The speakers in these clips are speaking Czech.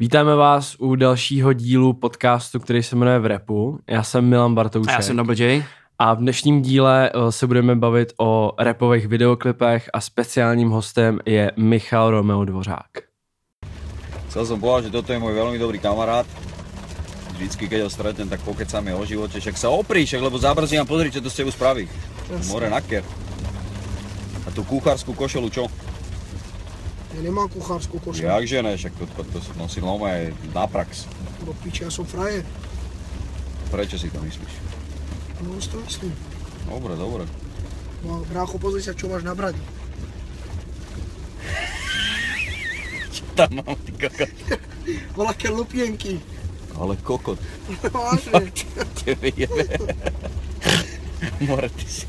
Vítáme vás u dalšího dílu podcastu, který se jmenuje V repu. Já jsem Milan Bartoušek. A já jsem Double J. A v dnešním díle eh, se budeme bavit o repových videoklipech a speciálním hostem je Michal Romeo Dvořák. Chcel som povedať, že toto je môj veľmi dobrý kamarát. Vždycky, keď ho stretnem, tak pokecáme o živote. Však sa oprí, však, lebo zabrzím a pozri, čo to s tebou spraví. More naker. A tú kuchárskú košelu čo? Ja nemám kuchárskú košelu. Jakže ne, však to, to, to nosím aj na prax. Do piči, ja som frajer. Prečo si to myslíš? No, si to myslím. Dobre, dobre. No, brácho, pozri sa, čo máš na bradi. Tam mám ty kokot. Voľaké lupienky. Ale kokot, Vážne. tebe jebe. More, ty si,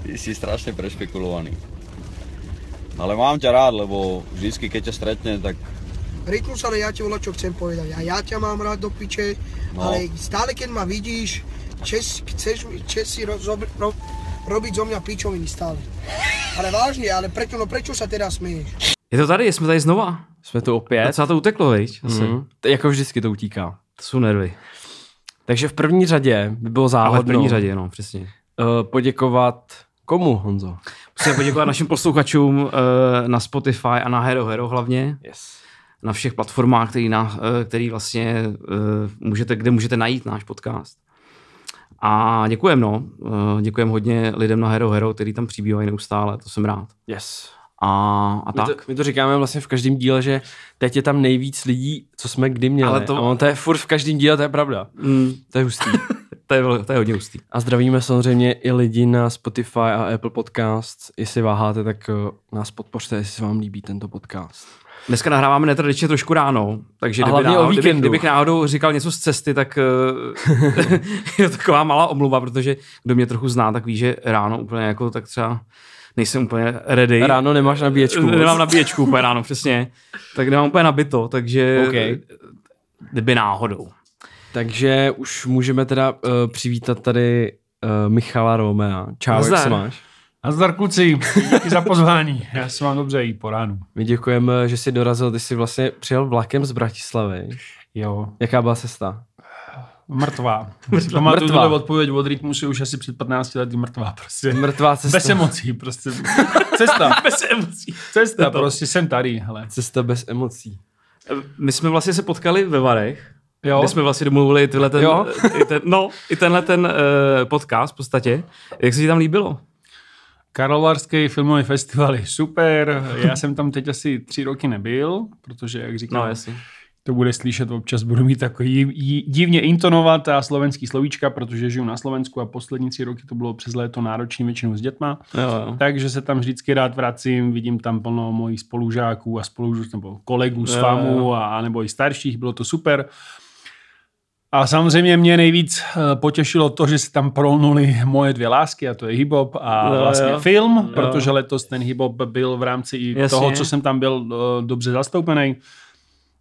ty si strašne prešpekulovaný. Ale mám ťa rád, lebo vždycky, keď ťa stretnem, tak Rytmus, ale ja ti volá, čo chcem povedať. A ja ťa mám rád do piče, No. ale stále, keď ma vidíš, čes, chceš, čes si ro, ro, ro, robiť zo mňa pičoviny stále. Ale vážne, ale prečo, no prečo sa teraz smeješ? Je to tady, jsme tady znova. Jsme tu opět. Docela to uteklo, viď? Asi. Mm. Jako vždycky to utíká. To jsou nervy. Takže v první řadě by bylo Ale v záhodno první řadě, no, přesně. eh, poděkovat komu, Honzo? Musím poděkovat našim posluchačům uh, na Spotify a na Hero Hero hlavně. Yes. Na všech platformách, který, na, uh, který vlastně uh, můžete, kde můžete najít náš podcast. A děkujem, no. Děkujem hodně lidem na Hero Hero, který tam přibývají neustále, to jsem rád. Yes. A, a My to, tak. my to říkáme vlastně v každém díle, že teď je tam nejvíc lidí, co jsme kdy měli. Ale to- A on to je furt v každém díle, to je pravda. Mm, To je hustý. to, je, to je hodně hustý. A zdravíme samozřejmě i lidi na Spotify a Apple Podcasts. Jestli váháte, tak eh, nás podpořte, jestli se vám líbí tento podcast. Dneska nahráváme netradičně trošku ráno, takže kdyby hlavně o náhodou, kdybych, kdybych náhodou říkal něco z cesty, tak eh, je to taková malá omluva, protože kdo mě trochu zná, tak ví, že ráno úplně jako tak třeba nejsem úplně ready. Ráno nemáš nabíječku. moc. Nemám nabíječku úplně ráno, přesně. Tak nemám úplně nabito, takže OK. kdyby náhodou. Takže už můžeme teda uh, přivítat tady uh, Michala Romea. Čau, jak Nazdar. se máš? Nazdar kluci, díky za pozvání. Já se mám dobře i po ránu. My děkujeme, že jsi dorazil. Ty jsi vlastně přijel vlakem z Bratislavy. Jo, Jaká byla cesta? mrtvá. mrtvá. Pamatuju Mrtvá. tuhle odpověď od Rytmusu už asi před 15 lety mrtvá. Prostě. Mrtvá cesta. Bez emocí, prostě. Cesta, Bez emocí. cesta, prostě jsem tady, hele. Cesta bez emocí. My jsme vlastně se potkali ve Varech, Jo, kde jsme vlastně domluvili tyhle ten, Jo. i ten, no, i tenhle ten uh, podcast v podstatě. Jak se ti tam líbilo? Karlovarský filmový festival je super. Já jsem tam teď asi tři roky nebyl, protože, jak říkám, No, to bude slyšet občas, budu mít takový divně intonovat a slovenský slovíčka, protože žiju na Slovensku a poslední tři roky to bylo přes léto náročný většinou s dětma. Jo, jo. Takže se tam vždycky rád vracím, vidím tam plno mojich spolužáků a spolu, nebo kolegů z Jo, FAMu a nebo i starších, bylo to super. A samozřejmě mě nejvíc eh, potěšilo to, že se tam prolnuli moje dvě lásky, a to je hip-hop a Jo, vlastně jo. film, Jo. protože letos ten hip-hop byl v rámci i Jasně. toho, co jsem tam byl eh, dobře zastoupený.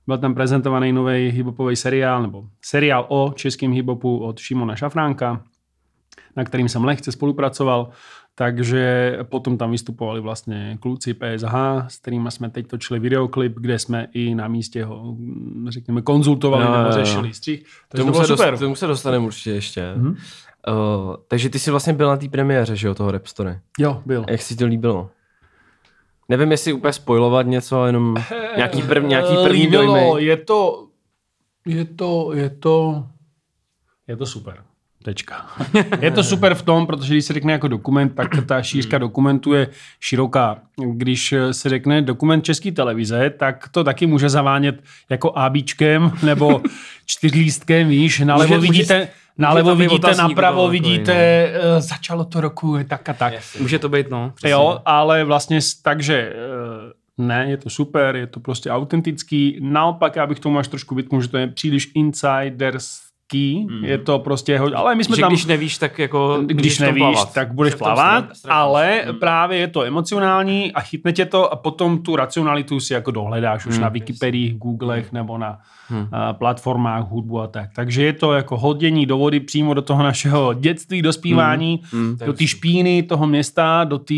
Byl tam prezentovaný nový hiphopový seriál, nebo seriál o českém hiphopu od Šimona Šafránka, na kterým jsem lehce spolupracoval, takže potom tam vystupovali vlastně kluci PSH, s kterými jsme teď točili videoklip, kde jsme i na místě ho, řekněme, konzultovali Jo, nebo řešili střih. Takže to Tomu bylo se, super. dost, tomu se dostaneme určitě ještě. Mhm. Uh, takže ty jsi vlastně byl na té premiéře, že jo, toho Rapstory. Jo, byl. Jak si to líbilo? Nevím, jestli úplně spojovat něco, jenom nějaký, prv, nějaký první líbilo, dojmy. Je to, je to, je to, je to super. Tečka. Je to super v tom, protože když se řekne jako dokument, tak ta šířka dokumentu je široká. Když se řekne dokument české televize, tak to taky může zavánět jako ABčkem nebo čtyřlístkem, víš, nalevo Může- vidíte, nalevo tam být vidíte, napravo toho, vidíte, eh, začalo to roku tak a tak. Může to být, no. přesně. Jo, ale vlastně takže eh, ne, je to super, je to prostě autentický. Naopak, já bych tomu až trošku vytknul, že to je příliš insiderský. Je to prostě, ho- ale my jsme Že tam... když nevíš, tak jako... když nevíš, plavat. tak budeš plavat, ale Hmm. právě je to emocionální a chytne tě to a potom tu racionalitu si jako dohledáš už Hmm, na Wikipedii, Googlech nebo na a, platformách hudbu a tak. Takže je to jako hodění do vody přímo do toho našeho dětství, dospívání, Hmm. do té špíny toho města, do té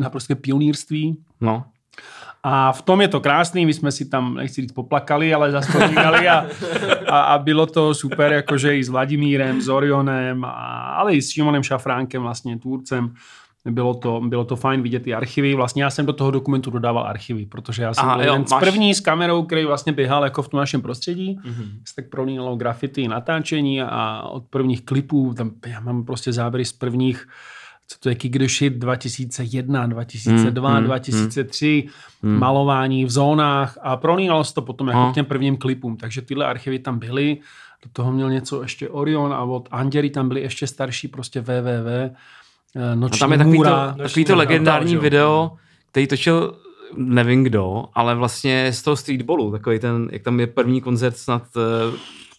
naprosté pionýrství. No. A v tom je to krásný, my jsme si tam, nechci říct, poplakali, ale zaspomínali a, a, a bylo to super, jakože i s Vladimírem, s Orionem, a, ale i s Šimonem Šafránkem, vlastně Tvůrcem. Bylo to, bylo to fajn vidět ty archivy. Vlastně já jsem do toho dokumentu dodával archivy, protože já jsem Aha, byl jo, jeden z máš- první s kamerou, který vlastně běhal jako v tom našem prostředí. Mm-hmm. Tak prolínalo grafity, natáčení a od prvních klipů, tam já mám prostě záběry z prvních co to je Shit 2001, 2002, Mm, mm, mm, 2003, mm. malování v zónách a prolínalo se to potom jako k těm prvním klipům, takže tyhle archivy tam byly, do toho měl něco ještě Orion a od Anděry tam byly ještě starší prostě www, eh, A Noční tam je takový můra, to, takový to legendární jo. video, který točil nevím kdo, ale vlastně z toho streetballu, takový ten, jak tam je první koncert snad eh,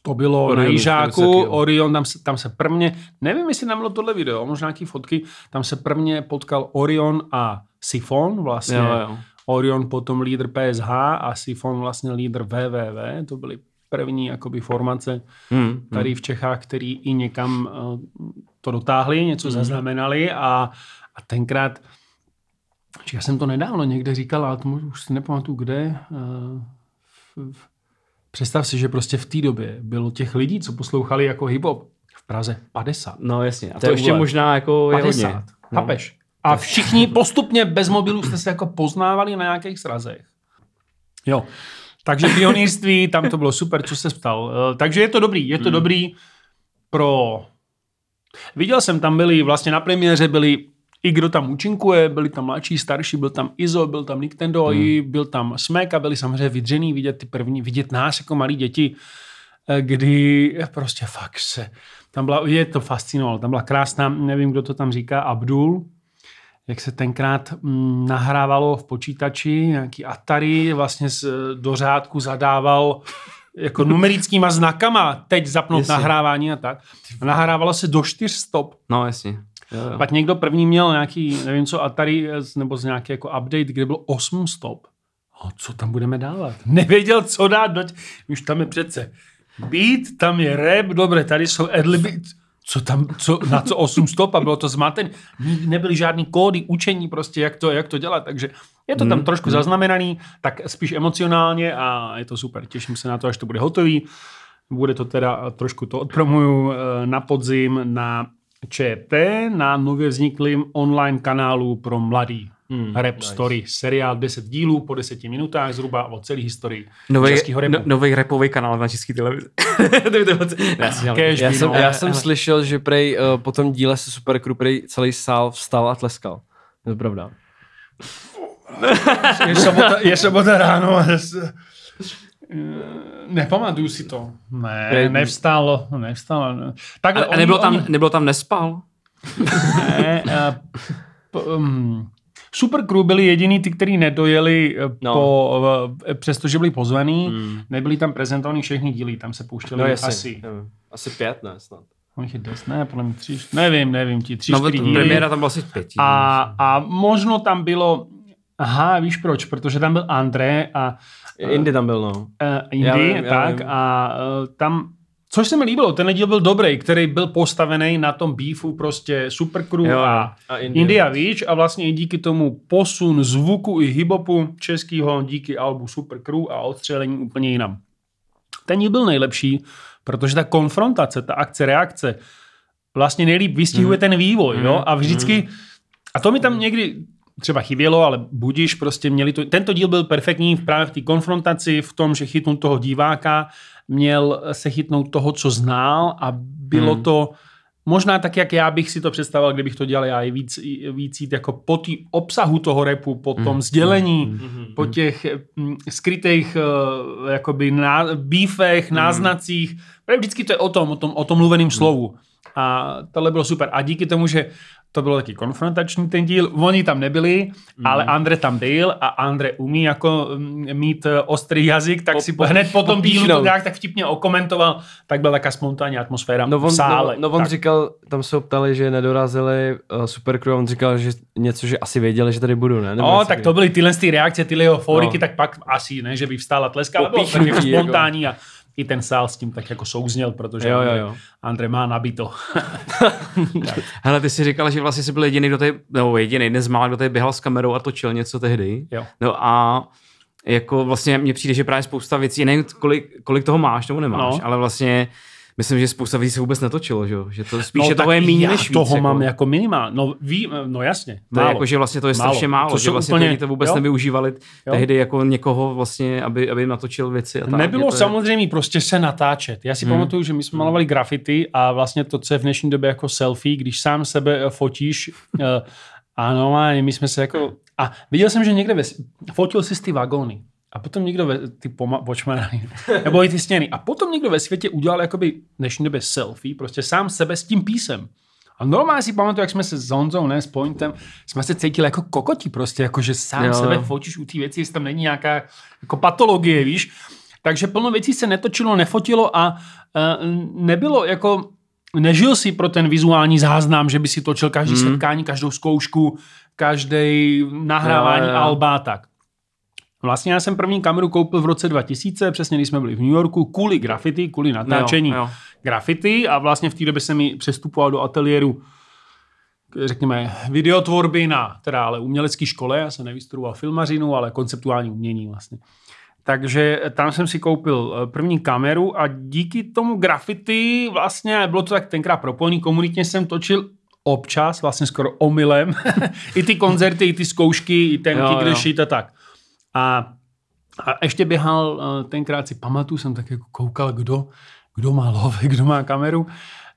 To bylo Orionu, na Jižáku. Orion, tam se, tam se prvně, nevím, jestli tam bylo tohle video, možná nějaký fotky, tam se prvně potkal Orion a Sifon, vlastně. Jo, jo. Orion potom lídr PSH a Sifon vlastně lídr VVV, to byly první jakoby formace Hmm, tady v Čechách, který i někam eh, to dotáhli, něco zaznamenali a, a tenkrát, já jsem to nedávno někde říkal, ale to už si nepamatuju kde, eh, v- v- představ si, že prostě v té době bylo těch lidí, co poslouchali jako hip-hop v Praze 50. No jasně, a To to, je ještě úlet. možná jako je 50. hodně. No. Chápeš? A všichni postupně bez mobilů jste se jako poznávali na nějakých srazech. Jo. Takže pionýrství, tam to bylo super, co se ptal. Eh, Takže je to dobrý, je to Hmm. dobrý pro... Viděl jsem, tam byli, vlastně na premiéře byli i kdo tam účinkuje, byli tam mladší, starší, byl tam Izo, byl tam Nintendo, Hmm. i byl tam Smek a byli samozřejmě vydřený vidět ty první, vidět nás jako malí děti, eh, kdy prostě fakt se, tam byla, je to fascinovalo, tam byla krásná, nevím, kdo to tam říká, Abdul, jak se tenkrát mm, nahrávalo v počítači, nějaký Atari, vlastně z, do řádku zadával jako numerickýma znakama, teď zapnout Jasně. nahrávání a tak. Nahrávalo se do čtyř stop. No jasně. Jo. Pak někdo první měl nějaký, nevím co, Atari, nebo z nějaký jako update, kde bylo 8 stop. A co tam budeme dávat? Nevěděl, co dát. Do... Už tam je přece beat, tam je rap, dobré, tady jsou adliby. Co tam, co, na co 8 stop a bylo to zmaten. Nebyly žádný kódy, učení prostě, jak to, jak to dělat, takže je to tam trošku zaznamenaný, tak spíš emocionálně a je to super. Těším se na to, až to bude hotový. Bude to teda, trošku to odpromuju, eh, na podzim na ČT, na nově vzniklým online kanálu pro mladý. Hmm, Rap nice. Story, seriál 10 dílů po 10 minutách zhruba o celé historii Nový, českého rapu. no, nový rapový kanál na české televizi. ne, já. Cash, Já jsem, no. já jsem slyšel, že prej uh, po tom díle se Super Crew prej celý sál vstal a tleskal. Je to pravda. je, sobota, je sobota ráno a nepamatuju si to. Ne, nevstalo, nevstalo. ne. Takhle, a, a nebylo, tam, nebylo tam nespal? Ne, a p- um, Super Crew byli jediný ty, kteří nedojeli, no. No. po, přestože byli pozvaní, hmm. nebyli tam prezentovaný všechny díly, tam se pouštěli No asi. Nevím. Asi pět, ne snad. On jich je deset, ne, podle mě tři, nevím, nevím, ti tři, No, čtyři díly. premiéra tam byla asi pět. A, a možno tam bylo, aha, víš proč, protože tam byl André a Indy tam byl, no. uh, Já Indy, vím, já tak, vím. a uh, tam, což se mi líbilo, ten díl byl dobrý, který byl postavený na tom beefu prostě Super Crew Jo, a, a India. India Beach a vlastně i díky tomu posun zvuku i hibopu českého díky albu Super Crew a odstřelení úplně jinam. Ten díl byl nejlepší, protože ta konfrontace, ta akce, reakce vlastně nejlíp vystihuje ten vývoj, jo, a vždycky, a to mi tam někdy třeba chybělo, ale budíš, prostě měli to, tento díl byl perfektní právě v té konfrontaci, v tom, že chytnul toho diváka, měl se chytnout toho, co znal a bylo Hmm. to možná tak, jak já bych si to představoval, kdybych to dělal já, i víc, víc jít jako po tý obsahu toho repu, po tom Hmm. sdělení, Mhm. po těch mm, skrytých uh, jakoby ná, bífech, náznacích. Právě vždycky to je o tom, o tom, o tom mluveném slovu. A tohle bylo super. A díky tomu, že to bylo taky konfrontační ten díl, oni tam nebyli, ale Andre tam byl a Andre umí jako mm, mít eh, ostrý jazyk, tak Po- si po- hned po tom dílu to nějak tak vtipně okomentoval, tak byla taká spontánní atmosféra No v on, sále. no, no on tak. říkal, tam se ptali, že nedorazili uh, Super Crew a on říkal, že něco, že asi věděli, že tady budu, ne? Nebo No, tak to byly tyhle ty reakce, tyhle jeho fóriky, No. tak pak asi ne, že by vstál a tleskal, ale bylo jako jako. spontánní a i ten sál s tím tak jako souzněl, protože Jo, jo, Andre, jo. Andre má nabito. Hele, ty jsi říkal, že vlastně jsi byl jediný, kdo tady, nebo jediný, jeden z mála, kdo tady běhal s kamerou a točil něco tehdy. Jo. No a jako vlastně mně přijde, že právě spousta věcí, nevím, kolik, kolik toho máš nebo nemáš, No. ale vlastně myslím, že spousta věcí se vůbec netočilo, že, že to spíše no, toho je méně než víc. toho jako. mám jako minimál. No, ví, no jasně. To je málo. jako, že vlastně to je strašně málo, To že vlastně úplně- to vůbec jo. nevyužívali Jo. tehdy jako někoho vlastně, aby, aby natočil věci. A tak. Nebylo Je samozřejmě prostě se natáčet. Já si hmm. pamatuju, že my jsme malovali grafity a vlastně to, co je v dnešní době jako selfie, když sám sebe eh, fotíš, eh, ano, a my jsme se jako... A viděl jsem, že někde ve, fotil si ty vagóny. A potom někdo ve, ty poma, nebo i ty stěny. A potom někdo ve světě udělal jakoby v dnešní době selfie, prostě sám sebe s tím písem. A normálně si pamatuju, jak jsme se s Honzou, ne, s Pointem, jsme se cítili jako kokoti prostě, jako že sám Jo, sebe fotíš u té věci, jestli tam není nějaká jako patologie, víš. Takže plno věcí se netočilo, nefotilo a uh, nebylo jako, nežil si pro ten vizuální záznam, že by si točil každý mm. setkání, každou zkoušku, každý nahrávání Jo, jo, alba tak. Vlastně já jsem první kameru koupil v roce 2000, přesně když jsme byli v New Yorku, kvůli graffiti, kvůli natáčení Jo, jo. graffiti a vlastně v té době jsem mi přestupoval do ateliéru řekněme, videotvorby na teda ale umělecké škole, já jsem nevystudoval filmařinu, ale konceptuální umění vlastně. Takže tam jsem si koupil eh, první kameru a díky tomu graffiti vlastně, bylo to tak tenkrát propojený, komunitně jsem točil občas, vlastně skoro omylem, i ty koncerty, i ty zkoušky, i ten Jo, kick the jo. shit a tak. A, a ještě běhal, eh, tenkrát si pamatuju, jsem tak jako koukal, kdo, kdo má love, kdo má kameru.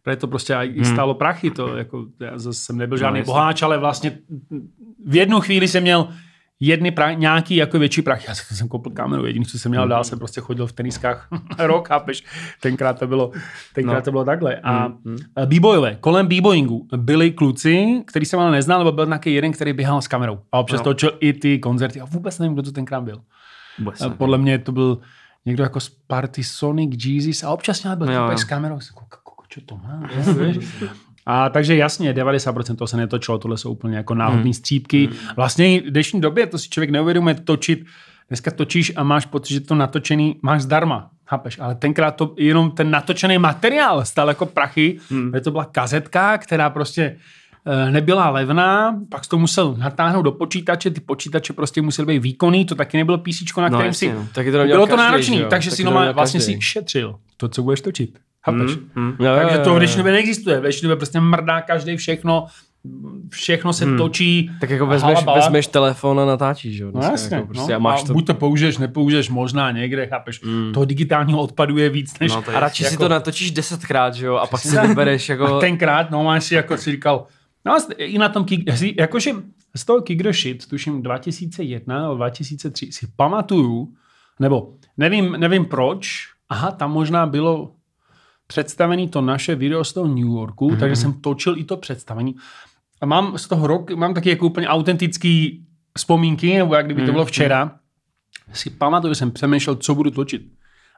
Protože to prostě i stálo prachy, to jako, já zase jsem nebyl žádný jasně. boháč, ale vlastně v jednu chvíli jsem měl jedny pra, nějaký jako větší prachy. Já jsem koupil kameru, jediný, co jsem měl dál, jsem prostě chodil v teniskách rok, chápeš? Tenkrát to bylo, tenkrát No. to bylo takhle. A mm. b-boyové, kolem b-boyingu byli kluci, který jsem ale neznal, nebo byl nějaký jeden, který běhal s kamerou. A občas No. točil i ty koncerty. A vůbec nevím, kdo to tenkrát byl. Vůbec ne. Podle mě to byl někdo jako z party Sonic, Jesus a občas měl byl jo. s kamerou. Jsem co to má? A takže jasně, 90% toho se netočilo, tohle jsou úplně jako náhodné Hmm. střípky. Vlastně i v dnešní době, to si člověk neuvědomuje, točit, dneska točíš a máš pocit, že to natočený máš zdarma. Chápeš? Ale tenkrát to jenom ten natočený materiál stál jako prachy, hmm. to byla kazetka, která prostě eh, nebyla levná, pak to musel natáhnout do počítače, ty počítače prostě musely být výkonný, to taky nebylo PC, na No, kterém jasně, si... no. Taky to Bylo to každý, náročné, takže Taky si neměl vlastně si šetřil to, co budeš točit. Chápeš? Mm, Jo, Takže jo, to v dnešní době neexistuje. V dnešní době prostě mrdá každý všechno, všechno se točí. Tak jako vezmeš, halabala. vezmeš telefon a natáčíš, jo? No dneska jasně, jako prostě, no. a máš a to, buď to použiješ, nepoužiješ, možná někde, chápeš. Mm. Toho digitálního odpadu je víc než... No, to je- a radši si jako- to natočíš desetkrát, že jo? A pak si vybereš jako... A tenkrát, no máš si jako si říkal, no i na tom, si- jakože z toho Kick the Shit, tuším 2001 nebo 2003, si pamatuju, nebo nevím, nevím proč, aha, tam možná bylo představený to naše video z toho New Yorku, Mhm. mm-hmm. takže jsem točil i to představení. A mám z toho rok, mám taky jako úplně autentický vzpomínky, nebo jak kdyby to Mhm. bylo včera. Si pamatuju, že jsem přemýšlel, co budu točit.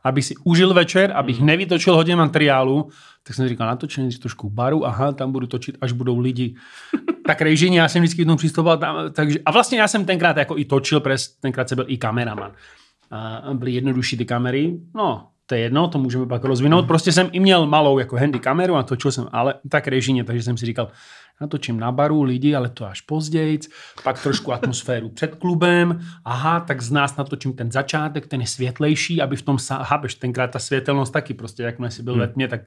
Abych si užil večer, abych Mhm. nevytočil hodně materiálu, tak jsem si říkal, natočím si trošku baru, aha, tam budu točit, až budou lidi. tak rejžině, já jsem vždycky k tomu přistupoval tam, takže, a vlastně já jsem tenkrát jako i točil, pres, tenkrát jsem byl i kameraman. A byly jednodušší ty kamery, no, to je jedno, to můžeme pak rozvinout. Prostě jsem i měl malou jako handy kameru a točil jsem, ale tak režině, takže jsem si říkal, natočím na baru lidi, ale to až později, pak trošku atmosféru před klubem, aha, tak z nás natočím ten začátek, ten je světlejší, aby v tom, chápeš, tenkrát ta světelnost taky, prostě jakmile si byl hmm. ve tmě, tak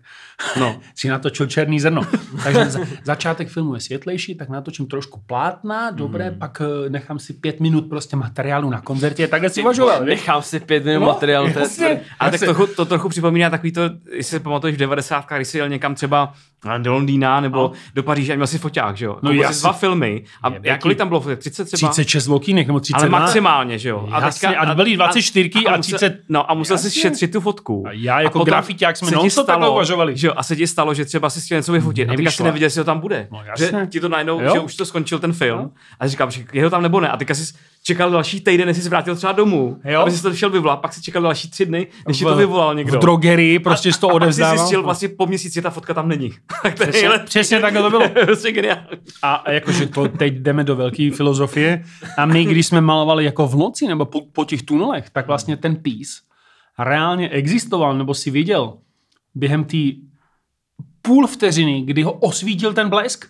no. si natočil černý zrno. Takže za, začátek filmu je světlejší, tak natočím trošku plátna, dobré, hmm. pak eh, nechám si pět minut prostě materiálu na koncertě, takhle si uvažoval? Nechám si pět minut No, materiálu, to je jasně. Ale tak to, to trochu připomíná takový to, jestli si pamatuješ v 90. když jsi jel někam třeba do Londýna nebo No. do Paříže a měl si foťák, že jo? No Koupil jsi dva filmy a Je, jak kolik tam bylo fotek? 30 třeba? 36 okýnek nebo 30 ale maximálně, že jo? Jasně, a byly 24 a musel, 30 No a musel jsi Jasně. šetřit tu fotku. A já jako potom grafiťák jsme se takhle uvažovali. Že jo, a se ti stalo, že třeba si chtěl něco vyfotit a teďka si neviděl, jestli to tam bude. No, že ti to najednou, Jo. že už to skončil ten film a říkám, že je to tam nebo ne. A teďka jsi čekal další týden, než jsi se vrátil třeba domů, Jo. aby si to šel vyvolat, pak si čekal další tři dny, než ti to V- vyvolal někdo. V drogerii prostě jsi to a pak si odevzdával. zjistil vlastně po měsíci, že ta fotka tam není. Přesně, přesně takhle to bylo. prostě geniální. A jakože to teď jdeme do velké filozofie. A my, když jsme malovali jako v noci nebo po, po těch tunelech, tak vlastně ten pís reálně existoval, nebo si viděl během té půl vteřiny, kdy ho osvítil ten blesk,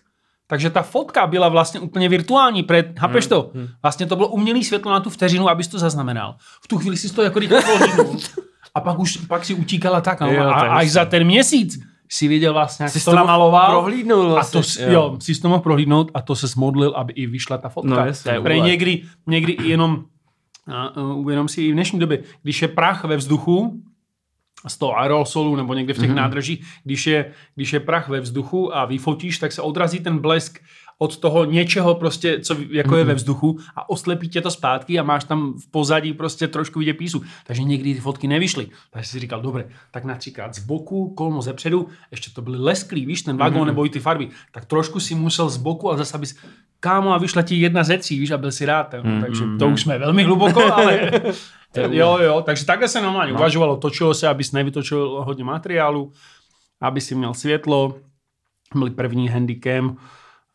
takže ta fotka byla vlastně úplně virtuální, pre, chápeš to? Vlastně to bylo umělé světlo na tu vteřinu, abys to zaznamenal. V tu chvíli si to jako rychle. A pak už pak si utíkala tak. No, Jo, a, až za ten měsíc si viděl vlastně, jak Jsi jsi to namaloval. prohlídnout A vlastně, to, s- jo. jo, si to mohl prohlídnout a to se smodlil, aby i vyšla ta fotka. No, jasně. Někdy, někdy i jenom, a, uh, uvědom si i v dnešní době, když je prach ve vzduchu, z toho aerosolu nebo někde v těch mm-hmm. nádržích, když je, když je prach ve vzduchu a vyfotíš, tak se odrazí ten blesk od toho něčeho prostě, co jako mm-hmm. je ve vzduchu a oslepí tě to zpátky a máš tam v pozadí prostě trošku vidět písu. Takže někdy ty fotky nevyšly. Takže si říkal, dobré, tak na třikrát z boku, kolmo ze předu, ještě to byly lesklý, víš, ten vagón mm-hmm. nebo i ty farby, tak trošku si musel z boku a zase abys kámo a vyšla ti jedna ze tří, víš, a byl si rád. Mm-hmm. Takže to už jsme velmi hluboko, ale jo, jo, takže takhle se normálně no. uvažovalo, točilo se, abys nevytočil hodně materiálu, aby si měl světlo, byli první handycam,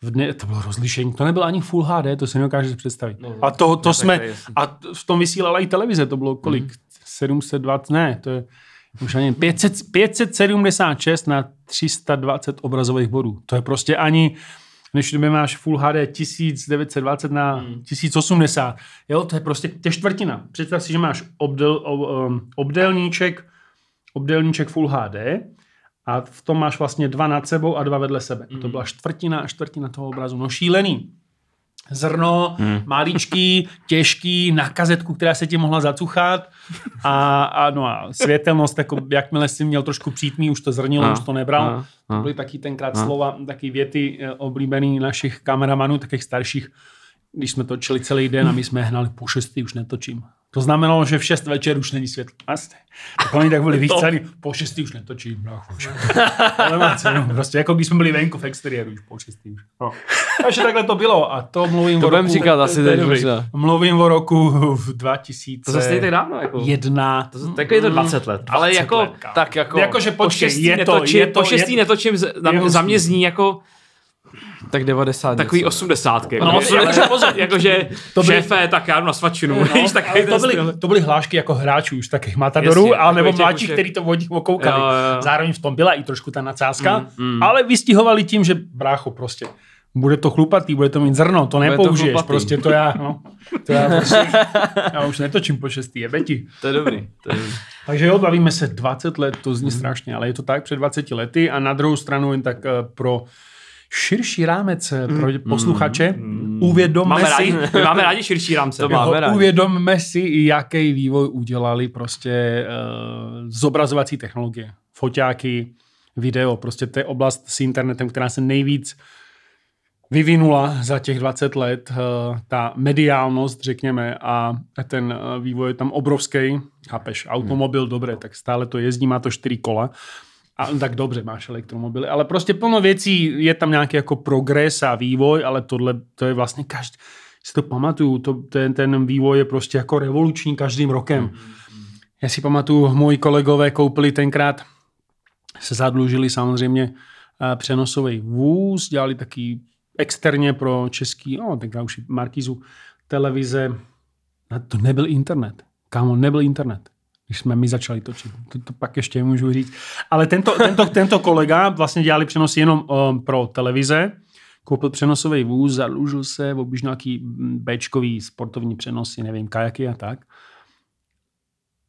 v dne, to bylo rozlišení, to nebylo ani Full HD, to si nedokážeš představit. No, a to, to jsme, a v tom vysílala i televize, to bylo kolik? Mm. 720, ne, to je už ani 500, 576 na 320 obrazových bodů. To je prostě ani, než době máš Full HD 1920 na Hmm. 1080. Jo, to je prostě to je čtvrtina. Představ si, že máš obdel, ob, um, obdélníček, obdélníček Full HD a v tom máš vlastně dva nad sebou a dva vedle sebe. To Hmm. byla čtvrtina a čtvrtina toho obrazu. No šílený. Zrno, Hmm. maličký, těžký, na kazetku, která se ti mohla zacuchat a, a, no a světelnost, jako jakmile jsi měl trošku přítmí, už to zrnilo, A, už to nebral. a, a. To byly taky tenkrát slova, taky věty eh, oblíbený našich kameramanů, takových starších, když jsme točili celý den a my jsme hnali po šestý, už netočím. To znamenalo, že v 6 večer už není světlo. Vlastně. Tak oni tak byli vychcený, po šestý už netočím, brácho. už. Ale má cenu. Prostě jako když jsme byli venku v exteriéru, už po šestý už. No. Takže takhle to bylo a to mluvím To o roku, říkat asi teď možná. Mluvím o roku v 2000. To zase není tak dávno. Jako. Jedna. To, jako je to 20 let. Ale 20 jako, let. Tak jako, po počkej, šestý, je to, netočím, je to, po šestý je, netočím, je za mě zní jako tak 90 takový něco. osmdesátky. No, Jako, jakože pozor. jakože To byly- šéfe, tak já jdu na svačinu. No, víš, ten to, byly, to byly hlášky jako hráčů už takých matadorů, ale nebo mladší, už je- který to od nich okoukali. Jo, jo. Zároveň v tom byla i trošku ta nadsázka, ale vystihovali tím, že brácho prostě, bude to chlupatý, bude to mít zrno, to to nepoužiješ, chlupatý. prostě to já, no, to já prostě, já už netočím po šestý, jebe ti. To je dobrý. To je dobrý. Takže jo, bavíme se 20 let, to zní strašně, ale je to tak před 20 lety a na druhou stranu jen tak eh, pro širší rámec eh, pro posluchače, uvědomme Máme si, rádi, máme rádi širší rámce. To máme rádi. uvědomme si, jaký vývoj udělali prostě uh, zobrazovací technologie. Foťáky, video, prostě to je oblast s internetem, která se nejvíc vyvinula za těch 20 let. Uh, ta mediálnost, řekněme, a ten uh, vývoj je tam obrovský. Chápeš, automobil, dobré, tak stále to jezdí, má to čtyři kola. A tak dobře, máš elektromobily, ale prostě plno věcí, je tam nějaký jako progres a vývoj, ale tohle, to je vlastně každý, si to pamatuju, to, ten, ten vývoj je prostě jako revoluční každým rokem. Já si pamatuju, moji kolegové koupili tenkrát, se zadlužili samozřejmě eh, přenosový vůz, dělali taky externě pro český, no tenkrát už Markizu, televize. To nebyl internet. Kámo, nebyl internet když jsme my začali točit. To, to pak ještě můžu říct. Ale tento, tento, tento kolega vlastně dělali přenosy jenom um, pro televize, koupil přenosový vůz, zadlužil se, objížděl nějaký Bčkový sportovní přenosy, nevím, kajaky a tak.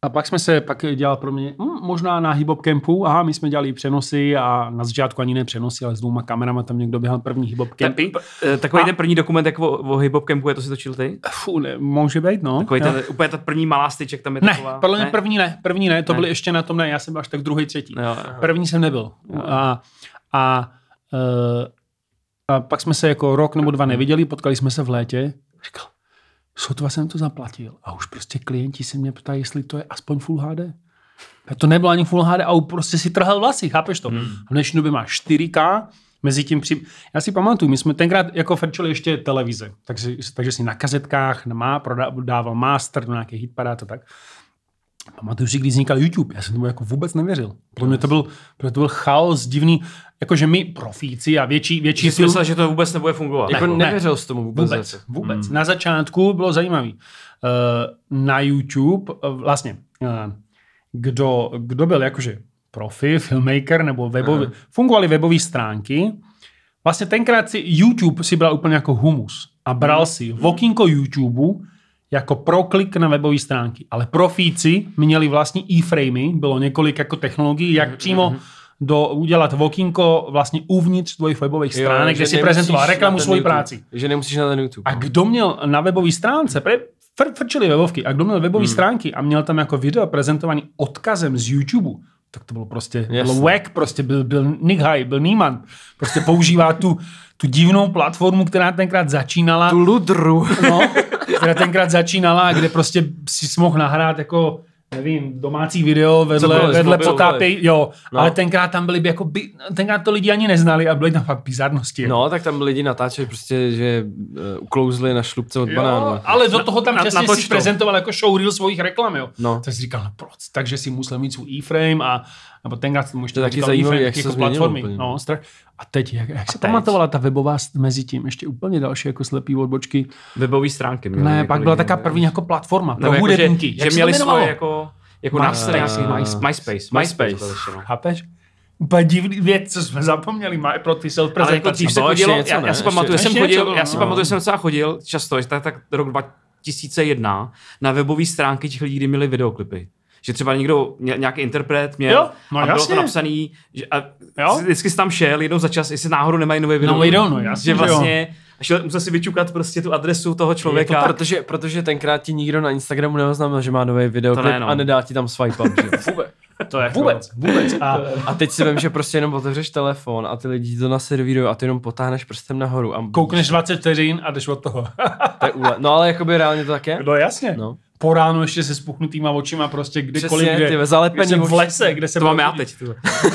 A pak jsme se, pak dělal pro mě, hm, možná na hip campu, aha, my jsme dělali přenosy a na začátku ani ne přenosy, ale s dvouma kamerama tam někdo běhal první hip campy. Eh, Takový A- ten první dokument jako o, o hip hop campu, je to si točil ty? Fů, ne, může být, no. Takový ten, úplně ta první malá styček tam je Ne, taková. podle mě první ne, první ne, to Ne. byly ještě na tom ne, já jsem byl až tak druhý, třetí. Jo, jo. První jsem nebyl. A, a, eh, a pak jsme se jako rok nebo dva neviděli, potkali jsme se v létě. Říkal, sotva jsem to zaplatil. A už prostě klienti se mě ptají, jestli to je aspoň Full HD. A to nebylo ani Full HD a prostě si trhal vlasy, chápeš to? Hmm. V dnešní době máš 4K, mezi tím při... Já si pamatuju, my jsme tenkrát jako frčeli ještě televize, takže, takže si na kazetkách má, prodával master do hitparád a tak. Pamatuju si, když vznikal YouTube, já jsem tomu jako vůbec nevěřil. Pro mě to byl, pro mě to byl chaos divný, jakože my profíci a větší, větší Že jsi myslel, že to vůbec nebude fungovat. Jako Ne, nevěřil jsi tomu vůbec. Vůbec, vůbec. Hmm. Na začátku bylo zajímavý. Uh, na YouTube, uh, vlastně, uh, kdo, kdo byl jakože profi, filmmaker nebo webový, fungovaly webové stránky, vlastně tenkrát si YouTube si bral úplně jako humus a bral si vokínko YouTube jako proklik na webové stránky. Ale profíci měli vlastní e-framey, bylo několik jako technologií, jak přímo do, udělat vokínko vlastně uvnitř tvojich webových stránek, kde že si prezentoval reklamu svoji práci. Že nemusíš na ten YouTube. A kdo měl na webové stránce, pre, fr, frčili webovky, a kdo měl webové Hmm. stránky a měl tam jako video prezentovaný odkazem z YouTube, tak to bylo prostě, Jasně. byl wack, prostě byl, byl Nick High, byl Niemann, prostě používá tu, tu divnou platformu, která tenkrát začínala. Tu ludru. No, která tenkrát začínala, kde prostě si mohl nahrát jako nevím, domácí video vedle, Cokoliv, vedle mobil, potápěj, jo, No. ale tenkrát tam byly jako, by, tenkrát to lidi ani neznali a byly tam fakt bizarnosti. No, tak tam lidi natáčeli prostě, že uh, uklouzli na šlubce od Jo, banánu. ale do toho tam na- přesně natoč si to. prezentoval jako showreel svojich reklam, jo. No. Tak si říkal, no proč? Takže si musel mít svůj e-frame a nebo tenkrát ještě To je taky e-frame, jak se jako změnilo platformy. úplně, No, no. strach. A teď, jak, jak se teď? pamatovala ta webová mezi tím, ještě úplně další jako slepý odbočky. Webové stránky. měli Ne, pak byla taková první jako platforma pro Nebo jako, že, hudebníky. že Jak se to měli svoje jako, jako MySpace. MySpace. MySpace. no. Chápeš? Úplně divný věc, co jsme zapomněli má pro ty Ale jako self-prezentace. dřív se chodilo, něco, já, já si pamatuju, že jsem chodil, já si no. pamatuju, že jsem docela chodil často, že tak, tak rok 2001 na webové stránky těch lidí, kdy měli videoklipy. Že třeba někdo, ně- nějaký interpret měl Jo, no a bylo jasně. to napsaný, že a Jo. vždycky jsi tam šel jednou za čas, jestli náhodou nemají nový video. video, no jasně, Že jo. vlastně, a šel, musel si vyčukat prostě tu adresu toho člověka. To protože, protože tenkrát ti nikdo na Instagramu neoznámil, že má nový videoklip To ne, no. a nedá ti tam swipe up, že? Vůbec. to je vůbec, vůbec. A A teď si vím, že prostě jenom otevřeš telefon a ty lidi to naservírují a ty jenom potáhneš prstem nahoru. A koukneš 20 vteřin a jdeš od toho. To je úle. No ale jakoby reálně to tak je. no jasně. No. Po ránu ještě se spuchnutýma očima prostě kdykoliv, Přesně, kde, ty ve zalepený jsem v lese, kde se To mám já teď.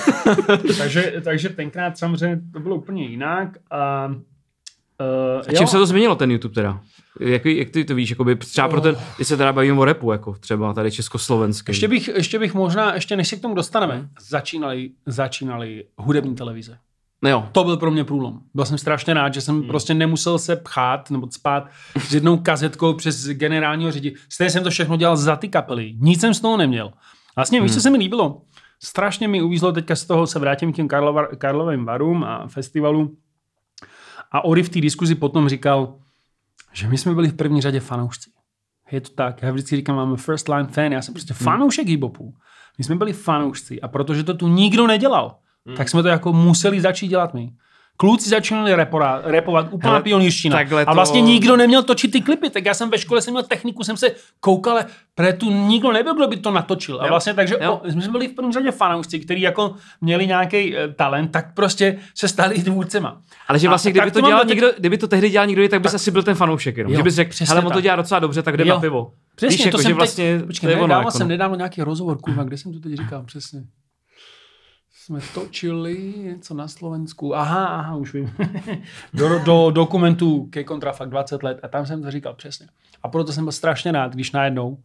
Takže, takže tenkrát samozřejmě to bylo úplně jinak. A, uh, A čím se to změnilo ten YouTube teda? Jak, jak ty to víš, jakoby, třeba pro ten, když se teda bavíme o repu, jako třeba tady československý. Ještě bych, ještě bych možná, ještě než se k tomu dostaneme, začínali, začínali hudební televize. No jo, To byl pro mě průlom. Byl jsem strašně rád, že jsem prostě nemusel se pchát nebo spát s jednou kazetkou přes generálního řidi. Stejně jsem to všechno dělal za ty kapely. Nic jsem z toho neměl. Vlastně víš, co se mi líbilo? Strašně mi uvízlo, teďka z toho se vrátím k těm Karlova, Karlovým varům a festivalu. A Ori v té diskuzi potom říkal, že my jsme byli v první řadě fanoušci. Je to tak, já vždycky říkám, máme first line fan, já jsem prostě fanoušek hip-hopu. My jsme byli fanoušci a protože to tu nikdo nedělal, tak jsme to jako museli začít dělat my. Kluci začínali repora, repovat úplná Hele, pionýrština. takhle A vlastně to- nikdo neměl točit ty klipy, tak já jsem ve škole jsem měl techniku, jsem se koukal, ale tu nikdo nebyl, kdo by to natočil. A vlastně takže jo. o, my jsme byli v první řadě fanoušci, kteří jako měli nějaký e, talent, tak prostě se stali tvůrcema. ale že A vlastně, tak kdyby to, dělal teď- někdo, kdyby to tehdy dělal někdo, tak bys asi byl ten fanoušek jenom. Jo, bys řekl, hele, on to tak. dělá docela dobře, tak jdem Jo. na pivo. Přesně, Víš, to jako, jsem že vlastně, teď, to počkej, je ne, ono, jako, jsem no. nedávno nějaký rozhovor, kurva, kde jsem to teď říkal přesně. Jsme točili něco na Slovensku. Aha, aha, už vím. do, do dokumentu ke kontrafakt 20 let a tam jsem to říkal přesně. A proto jsem byl strašně rád, když najednou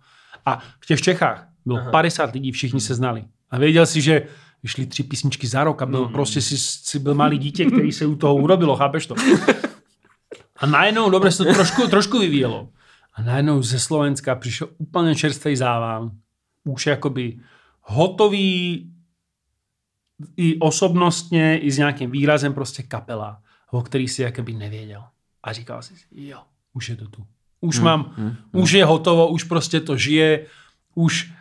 a v těch Čechách bylo aha. 50 lidí, všichni se znali. A věděl si, že vyšly tři písničky za rok a byl, prostě si, si byl malý dítě, který se u toho urobilo, chápeš to? A najednou, dobře, se to trošku, trošku vyvíjelo. A najednou ze Slovenska přišel úplně čerstvý záván. Už jakoby hotový i osobnostně, i s nějakým výrazem prostě kapela, o který si jakoby nevěděl. A říkal si, jo, už je to tu. Už hmm, mám, hmm, už je hotovo, už prostě to žije, už,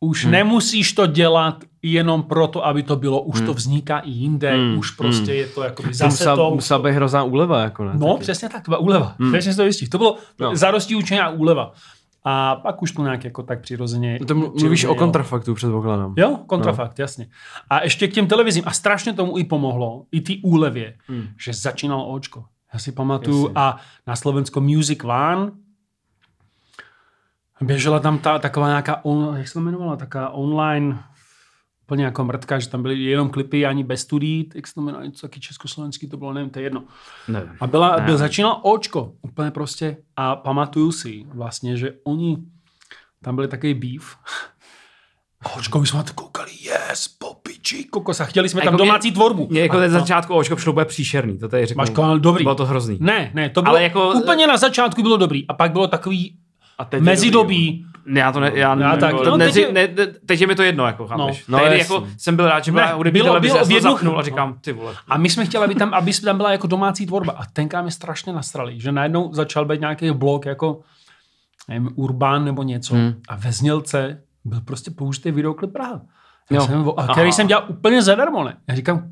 už hmm. nemusíš to dělat jenom proto, aby to bylo, už hmm. to vzniká i jinde, hmm. už prostě je to jakoby To zase musela, to. musela být hrozná úleva, jako ne? No, taky. přesně tak, to byla úleva. Hmm. Přesně to jistý. To bylo no. zarostí učení a úleva. A pak už to nějak jako tak přirozeně. To mluvíš přirozeně o kontrafaktu před Vokladem. Jo, kontrafakt, no. jasně. A ještě k těm televizím. A strašně tomu i pomohlo, i ty úlevě, hmm. že začínal Očko. Já si pamatuju, Jasně. a na Slovensko Music One běžela tam ta taková nějaká, on, jak se to jmenovala, taková online úplně jako mrtka, že tam byly jenom klipy ani bez studií, jak se to jmenovalo, něco taky československý, to bylo, nevím, to je jedno. Nevím. A byla, Ne. byl, začínal Očko, úplně prostě. A pamatuju si vlastně, že oni, tam byli takový beef. Očko, my jsme na to koukali, yes, popiči, kokos. A chtěli jsme tam Jako mě- domácí tvorbu. Mě jako a, ten a- začátku očko přišlo bude příšerný, to tady řeknu. Máš dobrý. Bylo to hrozný. Ne, ne, to bylo, Ale jako- úplně na začátku bylo dobrý. A pak bylo takový A teď mezidobí, Ne, já to ne, já, No, ne, tak, to, no, ne, teď je- ne, ne, teď je mi to jedno, jako, chápeš? No, No, Tehdy jasně. jako jsem byl rád, že byla Ne, hudební bylo- televize, bylo já jednu- zapnul a říkám, ty vole. A my jsme chtěli, aby tam, aby tam byla jako domácí tvorba. A tenkrát mi strašně nastrali, že najednou začal být nějaký blok jako nevím, Urban nebo něco. Hmm. A ve znělce byl prostě použitý videoklip Praha. Já Jo. jsem, a který Aha. jsem dělal úplně zadarmo, ne? Já říkám,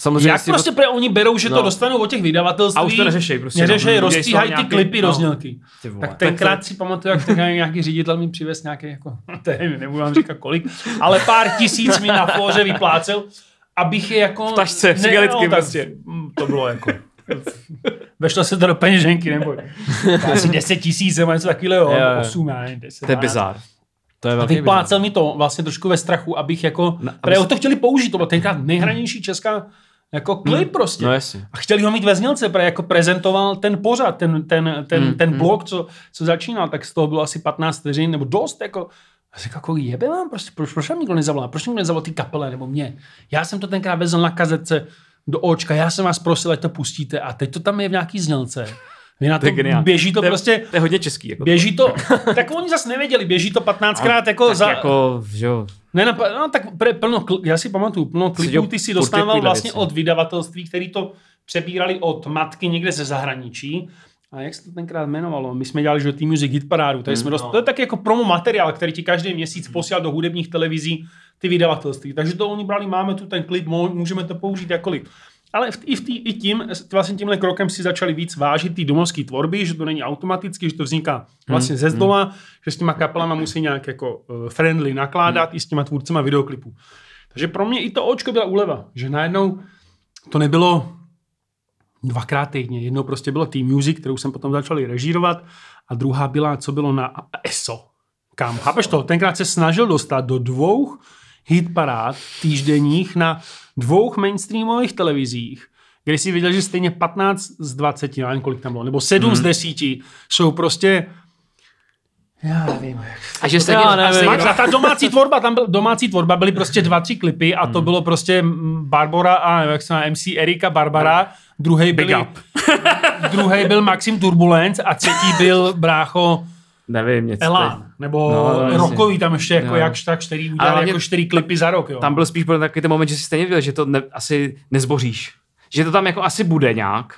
Samozřejmě jak prostě pre, oni berou, že no. to No. dostanou od těch vydavatelství. A už to neřešej prostě, Neřešej, no. rozstříhají Udělej ty klipy no. znělky. Ty vole. Tak tenkrát si pamatuju, jak tenkrát nějaký ředitel mi přivez nějaký, jako, nevím, nebudu vám říkat kolik, ale pár tisíc mi na fóře vyplácel, abych je jako... V tašce, cigaretky tak, prostě. mm, To bylo jako... Vešlo se to do peněženky, nebo asi 10 tisíc nebo něco takového, Jo, jo. 8, já nevím, 10. To je 12. bizár. To je velký vyplácel mi to vlastně trošku ve strachu, abych jako... No, aby to chtěli použít, to bylo tenkrát nejhranější česká jako klip prostě. No jasně. A chtěli ho mít ve znělce, protože jako prezentoval ten pořad, ten, ten, ten, Hmm, ten blok, co, co začínal, tak z toho bylo asi 15 vteřin, nebo dost, jako a říkal, jako jebe vám, prostě, proč, proč vám nikdo nezavolá, proč nikdo nezavolal ty kapele nebo mě. Já jsem to tenkrát vezl na kazetce do očka, já jsem vás prosil, ať to pustíte a teď to tam je v nějaký znělce. Vy na to, To běží to je- prostě, To je hodně český. Jako běží to, tak oni zase nevěděli, běží to 15krát jako tak za, jako, že jo, ne, no, no tak pre, plno, kl- já si pamatuju, plno klipů ty si dostával vlastně věci. od vydavatelství, který to přebírali od matky někde ze zahraničí. A jak se to tenkrát jmenovalo? My jsme dělali, že Team Music Hit Parádu, tady jsme dost, to je tak jako promo materiál, který ti každý měsíc posílal do hudebních televizí ty vydavatelství. Takže to oni brali, máme tu ten klip, můžeme to použít jakkoliv. Ale v, i, v tý, i tím, vlastně tímhle krokem si začali víc vážit ty domovské tvorby, že to není automaticky, že to vzniká vlastně ze zdoma, že s těma kapelama musí nějak jako uh, friendly nakládat i s těma tvůrcema videoklipů. Takže pro mě i to očko byla úleva, že najednou to nebylo dvakrát týdně. Jednou prostě bylo Team Music, kterou jsem potom začal režírovat a druhá byla, co bylo na ESO. Kam? Chápeš to? Tenkrát se snažil dostat do dvou hitparád týždenních na dvou mainstreamových televizích, kde si viděl, že stejně 15 z 20, já nevím, kolik tam bylo, nebo 7 hmm. z 10 jsou prostě já nevím. A že stejně, Já nevím. A ta domácí tvorba, tam byl, domácí tvorba byly prostě dva, tři klipy a to bylo prostě Barbara a jak se jmenuje, MC Erika Barbara, druhý byl, druhý byl Maxim Turbulence a třetí byl brácho nevím, něco. Ela, nebo No, no, rokový tam ještě jako No. jak tak, který udělal jako čtyři klipy za rok, jo. Tam byl spíš byl takový ten moment, že si stejně viděl, že to ne, asi nezboříš. Že to tam jako asi bude nějak.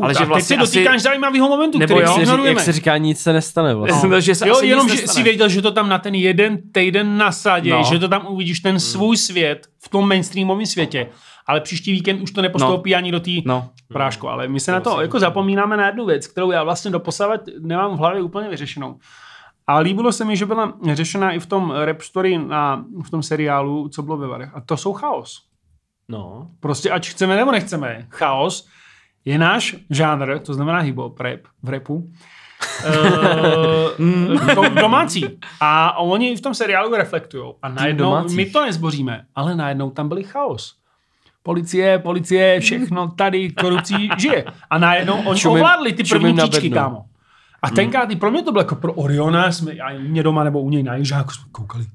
ale že vlastně teď se dotýkáš asi... zajímavého momentu, Nebo který jo, si Jak se, ří- ignorujeme. jak se říká, nic se nestane vlastně. No. že se Jo, asi jenom, že nestane. si věděl, že to tam na ten jeden týden nasadí, No. že to tam uvidíš ten svůj svět v tom mainstreamovém světě. Ale příští víkend už to nepostoupí ani do té No. prášku. Ale my se na to jako zapomínáme na jednu věc, kterou já vlastně doposavat nemám v hlavě úplně vyřešenou. A líbilo se mi, že byla řešena i v tom rap story na, v tom seriálu, co bylo ve Varech. A to jsou chaos. No. Prostě ať chceme nebo nechceme, chaos je náš žánr, to znamená hip-hop, rap, v rapu, uh, to domácí. A oni v tom seriálu reflektují. A najednou, my to nezboříme, ale najednou tam byli chaos. Policie, policie, všechno tady, korupcí žije. A najednou oni Čumím- ovládli ty první příčky, kámo. A tenkrát i pro mě to bylo jako pro Oriona, jsme, a mě doma nebo u něj na Jižáku jsme koukali.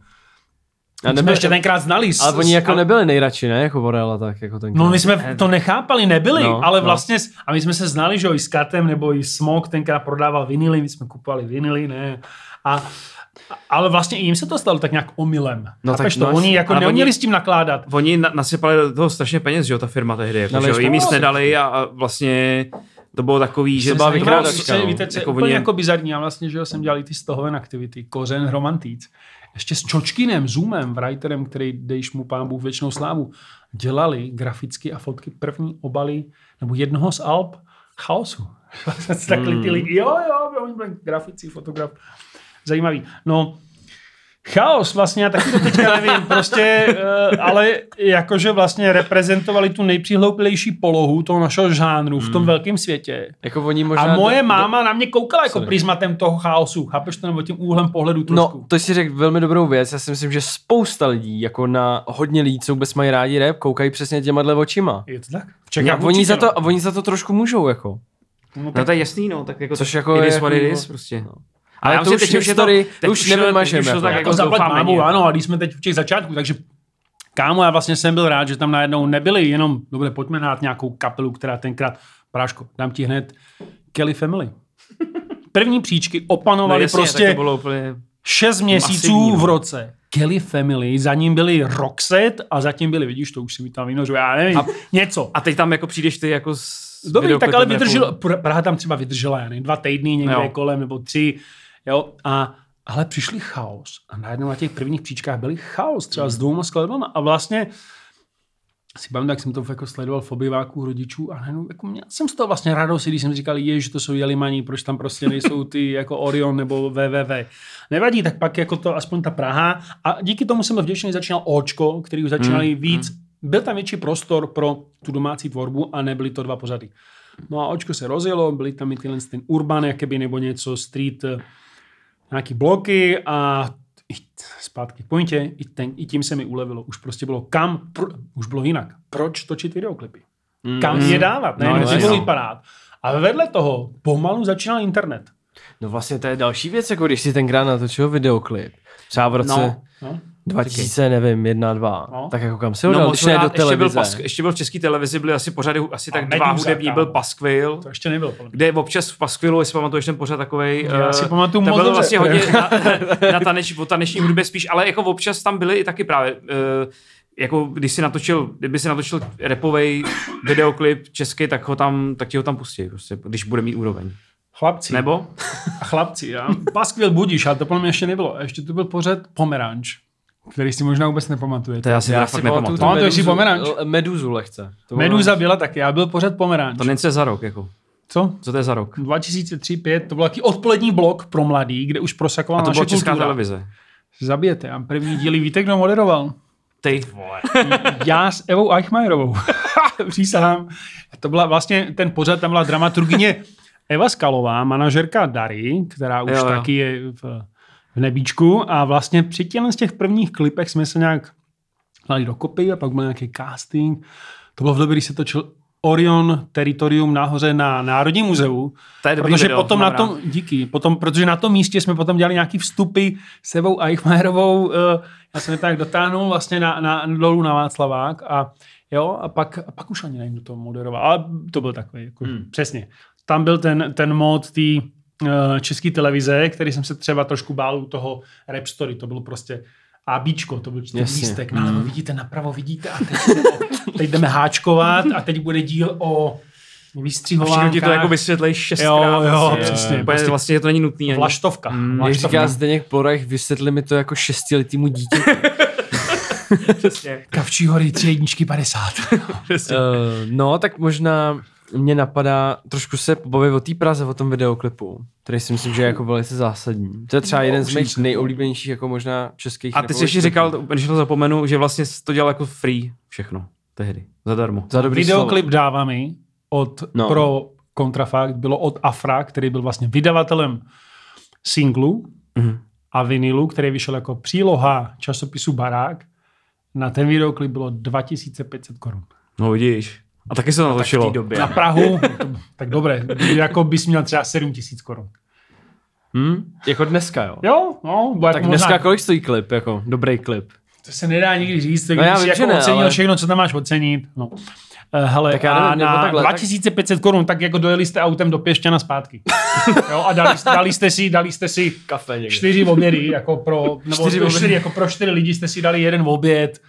A My jsme ještě tenkrát znali. s- ale oni s- jako nebyli nejradši, ne? Jako Vorela, tak jako ten. No my jsme to nechápali, nebyli, No, ale no. vlastně, a my jsme se znali, že jo, i s Katem, nebo i Smok tenkrát prodával vinily, my jsme kupovali vinily, ne. A, ale vlastně i jim se to stalo tak nějak omylem. No No, tak tak to, no, oni jako neuměli oni- s tím nakládat. Oni na, nasypali do toho strašně peněz, že jo, ta firma tehdy. Jako, že jo, jim nic nedali a, a vlastně to bylo takový, že... To byla že- vykrádačka, no. Víte, co Jako úplně oni- jako bizarní, já vlastně, že jo, jsem dělal i ty stohoven aktivity, kořen romantíc. Ještě s Čočkinem, Zoomem, writerem, který, dejš mu pán Bůh věčnou slávu, dělali graficky a fotky první obaly, nebo jednoho z Alp chaosu. Takhle ty lidi, jo, jo, oni byli grafici, fotograf. Zajímavý. No, Chaos vlastně, já taky to teďka nevím, prostě, uh, ale jakože vlastně reprezentovali tu nejpřihlouplejší polohu toho našeho žánru v tom velkém světě. Jako oni možná... A moje do- máma na mě koukala jako Sorry. prismatem toho chaosu, chápeš to, nebo tím úhlem pohledu trošku. No, to si řekl velmi dobrou věc. Já si myslím, že spousta lidí, jako na hodně lidí, co vůbec mají rádi rap, koukají přesně těma očima. Je to tak? A Čekám oni za, to, a oni za to trošku můžou, jako. no. No, No tak, to je jasný, no, tak jako... Což jako it je is what it jako- is, prostě. no. Ale Ale já to myslím, už teď je už je story, teď už teď už to jako. tak jako jako zaplať mámu, ano, a když jsme teď v těch začátku, takže kámo, já vlastně jsem byl rád, že tam najednou nebyli jenom, dobře, pojďme dát nějakou kapelu, která tenkrát, práško, dám ti hned Kelly Family. První příčky No opanovaly jasně, prostě to bylo úplně... Šest měsíců Masivní, no. v roce. Kelly Family, za ním byli Roxette a zatím byli, vidíš, to už si mi tam vynořuje, já nevím, a, něco. A teď tam jako přijdeš ty jako s Dobrý, tak ale vydrželo, jako- Pra- Praha tam třeba vydržela, já nevím, dva týdny někde Jo. kolem, nebo tři, jo, a ale přišli chaos a najednou na těch prvních příčkách byli chaos, třeba s dvouma skladbama a vlastně si pamatuju, jak jsem to jako sledoval v obyváku rodičů a najednou jako měl jsem z toho vlastně radost, když jsem říkal, je, že to jsou jelimaní, proč tam prostě nejsou ty jako Orion nebo VVV. Nevadí, tak pak jako to aspoň ta Praha a díky tomu jsem byl vděčný, začínal Očko, který už začínali víc, byl tam větší prostor pro tu domácí tvorbu a nebyly to dva pořady. No a Očko se rozjelo, byly tam i tyhle ten urban, jakoby, nebo něco, street, nějaký bloky a zpátky k pointě, i, ten, i tím se mi ulevilo. Už prostě bylo kam, pro, už bylo jinak. Proč točit videoklipy? Kam je dávat, ne? No, no. vypadat. A vedle toho pomalu začínal internet. No vlastně to je další věc, jako když si tenkrát natočil videoklip. Třeba v roce No. No. 2000, nevím, jedna, dva. No. Tak jako kam si ho No dal, když ne do ještě byl, pask, ještě byl v české televizi, byly asi pořady, asi tak dva hudební, byl Paskvil, To ještě nebyl. kde občas v Paskvilu, jestli pamatuješ ten pořad takovej, Já eh, si pamatuju to moc bylo dobře. vlastně hodně na, na taneč, o taneční hudbě spíš, ale jako občas tam byly i taky právě, eh, jako když si natočil, kdyby si natočil repovej videoklip český, tak ho tam, tak ti ho tam pustí, prostě, když bude mít úroveň. Chlapci. Nebo? Chlapci, já. Paskvil budíš, ale to podle mě ještě nebylo. A Ještě tu byl pořad Pomeranč, který si možná vůbec nepamatujete. To já si Já si pamatuju nepamatuju. tu Pamatuješ si Meduzu- Pomeranč? l- Meduzu lehce. To Meduza byla taky, já byl pořad Pomeranč. To není za rok, jako. Co? Co to je za rok? 2003-2005, to byl takový odpolední blok pro mladý, kde už prosakovala A to naše byla česká kultura. televize. Zabijete. A první díly víte, kdo moderoval? Ty. Já s Evou Eichmajerovou. Přísahám. To byla vlastně, ten pořad, tam byla dramaturgině Eva Skalová, manažerka Dary, která už jo, jo. taky je v, v nebíčku a vlastně při těchto z těch prvních klipech jsme se nějak dali dokopy a pak byl nějaký casting. To bylo v době, kdy se točil Orion Teritorium nahoře na Národním muzeu. To je dobrý protože video, potom na tom, rád. díky, potom, protože na tom místě jsme potom dělali nějaký vstupy s Evou Eichmajerovou, uh, já jsem je tak dotáhnul vlastně na, na, dolů na Václavák a jo, a pak, a pak už ani nevím, kdo to moderoval, ale to byl takový, jako, hmm. přesně. Tam byl ten, ten mod té uh, české televize, který jsem se třeba trošku bál u toho Rap Story, to bylo prostě ABčko, to byl ten Jasně. lístek, nalevo vidíte, napravo vidíte a teď, jdeme, teď jdeme háčkovat a teď bude díl o Všechno vystřihovánkách. ti to jako vysvětlej šestkrát. Jo, jo, vlastně. přesně, Úplně prostě- vlastně to není nutný. ani. Vlaštovka. Mm, Vlaštovka. říká Zdeněk Porech, vysvětli mi to jako šestiletýmu dítě. Přesně. Kavčí hory, tři jedničky 50. Přesně. Uh, no, tak možná mě napadá trošku se pobavit o té Praze, o tom videoklipu, který si myslím, že je jako velice zásadní. To je třeba No, jeden z mých nejoblíbenějších jako možná českých A ty jsi ještě říkal, že to zapomenu, že vlastně jsi to dělal jako free všechno. Tehdy. Zadarmo. Za dobrý Videoklip dávámi od, No. pro Kontrafakt bylo od Afra, který byl vlastně vydavatelem singlu Mhm. a vinilu, který vyšel jako příloha časopisu Barák. Na ten videoklip bylo 2500 korun. No vidíš. A taky se to natočilo. době. Na Prahu, to, tak dobré, jako bys měl třeba 7000 korun. Hm? Jako dneska, jo? Jo, no, bo jako Tak dneska kolik stojí klip, jako dobrý klip? To se nedá nikdy říct, tak No no já jsi vím, jako že ne, ocenil ale- všechno, co tam máš ocenit. No. Uh, hele, Tak já a nevím, nebo na takhle, tak- 2500 korun, tak jako dojeli jste autem do Pěšťana zpátky. jo, a dali, dali, jste si, dali jste si Kafe někde. čtyři obědy, jako pro, nebo Čtyři čtyři, obědy. čtyři, jako pro čtyři lidi jste si dali jeden oběd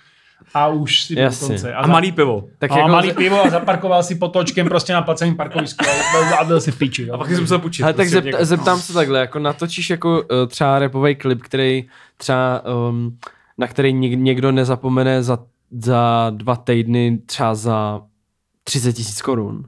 a už si byl Jasně. konce. A malý pivo. Tak a jako malý pivo a zaparkoval si potočkem prostě na placeném parkovisku a- a byl si v piči. Jo. A pak jsi musel půjčit. Ale tak prostě od zepta, někoho. zeptám se takhle, jako natočíš jako uh, třeba repový klip, který třeba, um, na který něk, někdo nezapomene za, za dva týdny třeba za 30 tisíc korun.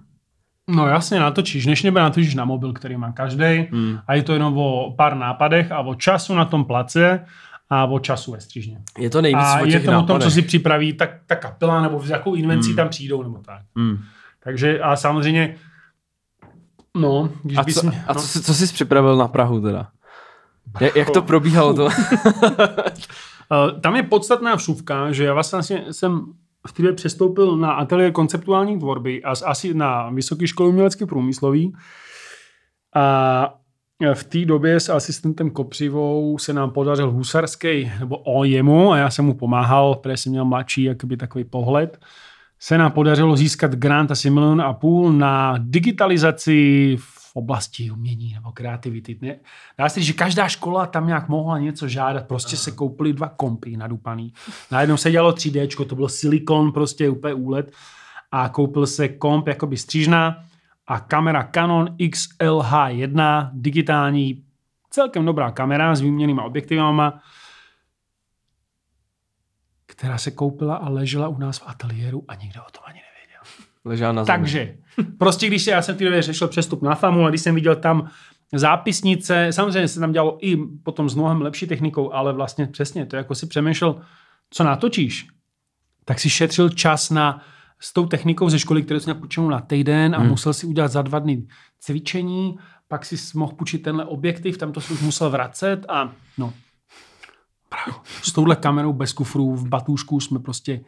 No jasně, natočíš, než nebo natočíš na mobil, který má každý Hmm. a je to jenom o pár nápadech a o času na tom place a o času ve střížně. Je to nejvíc A o je to o tom, co si připraví tak, ta kapela, nebo s jakou invencí Hmm. tam přijdou, nebo tak. Hmm. Takže a samozřejmě, no, když A, co, mě, a no, co, jsi- co jsi připravil na Prahu teda? Jak, jak to probíhalo to? Uh, tam je podstatná vsuvka, že já vlastně jsem v té přestoupil na ateliér konceptuální tvorby a asi na Vysoké škole umělecké průmyslový. A v té době s asistentem Kopřivou se nám podařil husarský, nebo o jemu, a já jsem mu pomáhal, protože jsem měl mladší jakoby takový pohled, se nám podařilo získat grant asi milion a půl na digitalizaci v oblasti umění nebo kreativity. Ne? Dá se říct, že každá škola tam nějak mohla něco žádat, prostě se koupili dva kompy nadupaný. Najednou se dělalo 3D, to byl silikon, prostě úplně úlet a koupil se komp jakoby střížná a kamera Canon XLH1, digitální, celkem dobrá kamera s výměnými objektivama, která se koupila a ležela u nás v ateliéru a nikdo o tom ani nevěděl. Ležela na zemi. Takže, prostě když se, já jsem v té době řešil přestup na FAMu a když jsem viděl tam zápisnice, samozřejmě se tam dělalo i potom s mnohem lepší technikou, ale vlastně přesně, to jako si přemýšlel, co natočíš, tak si šetřil čas na s tou technikou ze školy, kterou jsem měl půjčenou na týden a hmm. musel si udělat za dva dny cvičení, pak si mohl půjčit tenhle objektiv, tam to si už musel vracet a no, s touhle kamerou bez kufrů v batůžku jsme prostě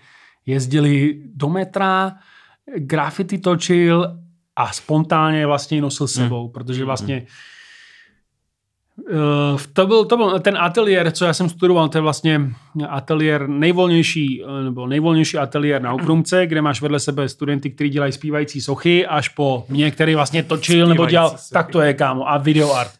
jezdili do metra, grafity točil a spontánně vlastně nosil sebou, hmm. protože vlastně Uh, to, byl, to byl ten ateliér, co já jsem studoval, to je vlastně ateliér nejvolnější, nebo nejvolnější ateliér na Ukrumce, kde máš vedle sebe studenty, kteří dělají zpívající sochy, až po mě, který vlastně točil zpívající nebo dělal, sochy. tak to je kámo, a video art.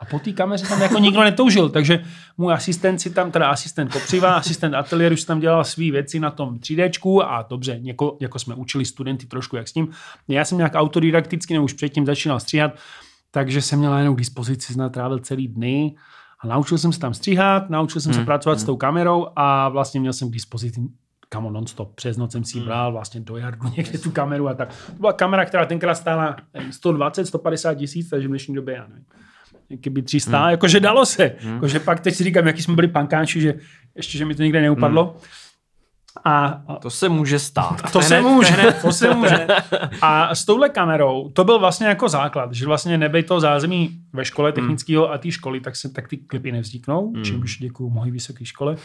A po té kameře tam jako nikdo netoužil, takže můj asistent si tam, teda asistent kopřiva, asistent ateliéru si tam dělal své věci na tom 3D a dobře, jako, jako jsme učili studenty trošku jak s tím. Já jsem nějak autodidakticky, nebo už předtím začínal stříhat, takže jsem měl jenom k dispozici, jsem trávil celý dny a naučil jsem se tam stříhat, naučil jsem hmm. se pracovat hmm. s tou kamerou a vlastně měl jsem k dispozici kamo non-stop. Přes noc jsem si ji bral vlastně do jardu někde tu kameru a tak. To byla kamera, která tenkrát stála 120, 150 tisíc, takže v dnešní době já nevím kdyby 300, hmm. jakože dalo se. Hmm. Jakože pak teď si říkám, jaký jsme byli pankáči, že ještě, že mi to nikde neupadlo. Hmm. A, a to se může stát. To se může, to se může. A s touhle kamerou, to byl vlastně jako základ, že vlastně nebej to zázemí ve škole technického hmm. a té školy, tak se tak ty klipy nevzniknou, hmm. čímž děkuju mojí vysoké škole.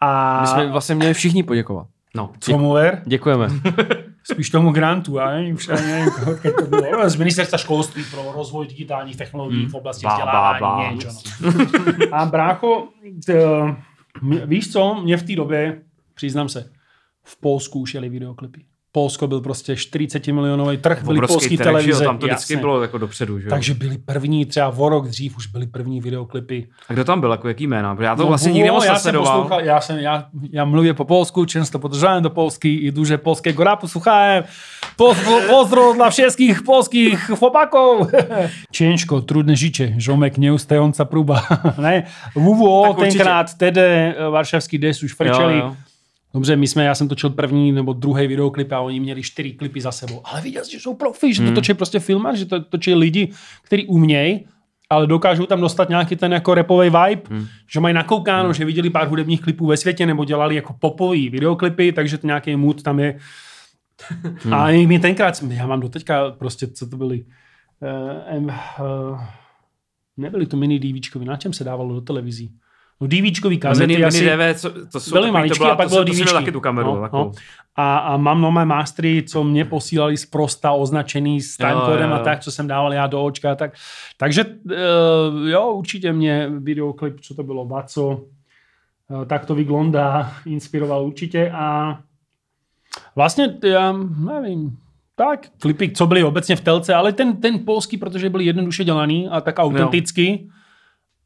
A... My jsme vlastně měli všichni poděkovat. No, co Muller? Děkujeme. Spíš tomu grantu, já nevím, nevím to bylo. Z ministerstva školství pro rozvoj digitálních technologií hmm. v oblasti vzdělávání. No. A brácho, t, víš co, mě v té době, přiznám se, v Polsku už jeli videoklipy. Polsko byl prostě 40 milionový trh, byly polský trh, televize. Jo, tam to vždycky jasně. bylo jako dopředu. Že? Takže byli první, třeba o rok dřív už byly první videoklipy. A kdo tam byl, jako jaký jména? Já to no, vlastně nikdy moc já jsem poslouchal, já, jsem, já, já mluvím po polsku, často podržałem do Polski i duże polskiego rapu słuchałem. Pozdro, pozdro dla wszystkich polskich chłopaków. Ciężko, trudne życie, żomek nieustająca próba. ne? WWO tenkrát, tedy warszawský des už frčeli. Jo, jo Dobře, my jsme, já jsem točil první nebo druhý videoklip a oni měli čtyři klipy za sebou. Ale viděl jsi, že jsou profi, že to hmm. točí prostě filmař, že to točí lidi, kteří umějí, ale dokážou tam dostat nějaký ten jako repový vibe, hmm. že mají nakoukáno, hmm. že viděli pár hudebních klipů ve světě nebo dělali jako popový videoklipy, takže to nějaký mood tam je. Hmm. A mi tenkrát, já mám do teďka prostě, co to byly, uh, uh, nebyly to mini DVčkovi, na čem se dávalo do televizí? No DVčkový kazety mini, asi... Mini DV, co, to jsou byly maličky to byla, a pak bylo DVčky. taky tu kameru. No, no. A, a mám nové mastery, co mě posílali zprosta označený s timecodem a tak, co jsem dával já do očka. Tak. Takže uh, jo, určitě mě videoklip, co to bylo, Vaco, uh, tak to vyglądá, inspiroval určitě a vlastně já nevím, tak, klipy, co byly obecně v telce, ale ten, ten polský, protože byly jednoduše dělaný a tak autenticky, jo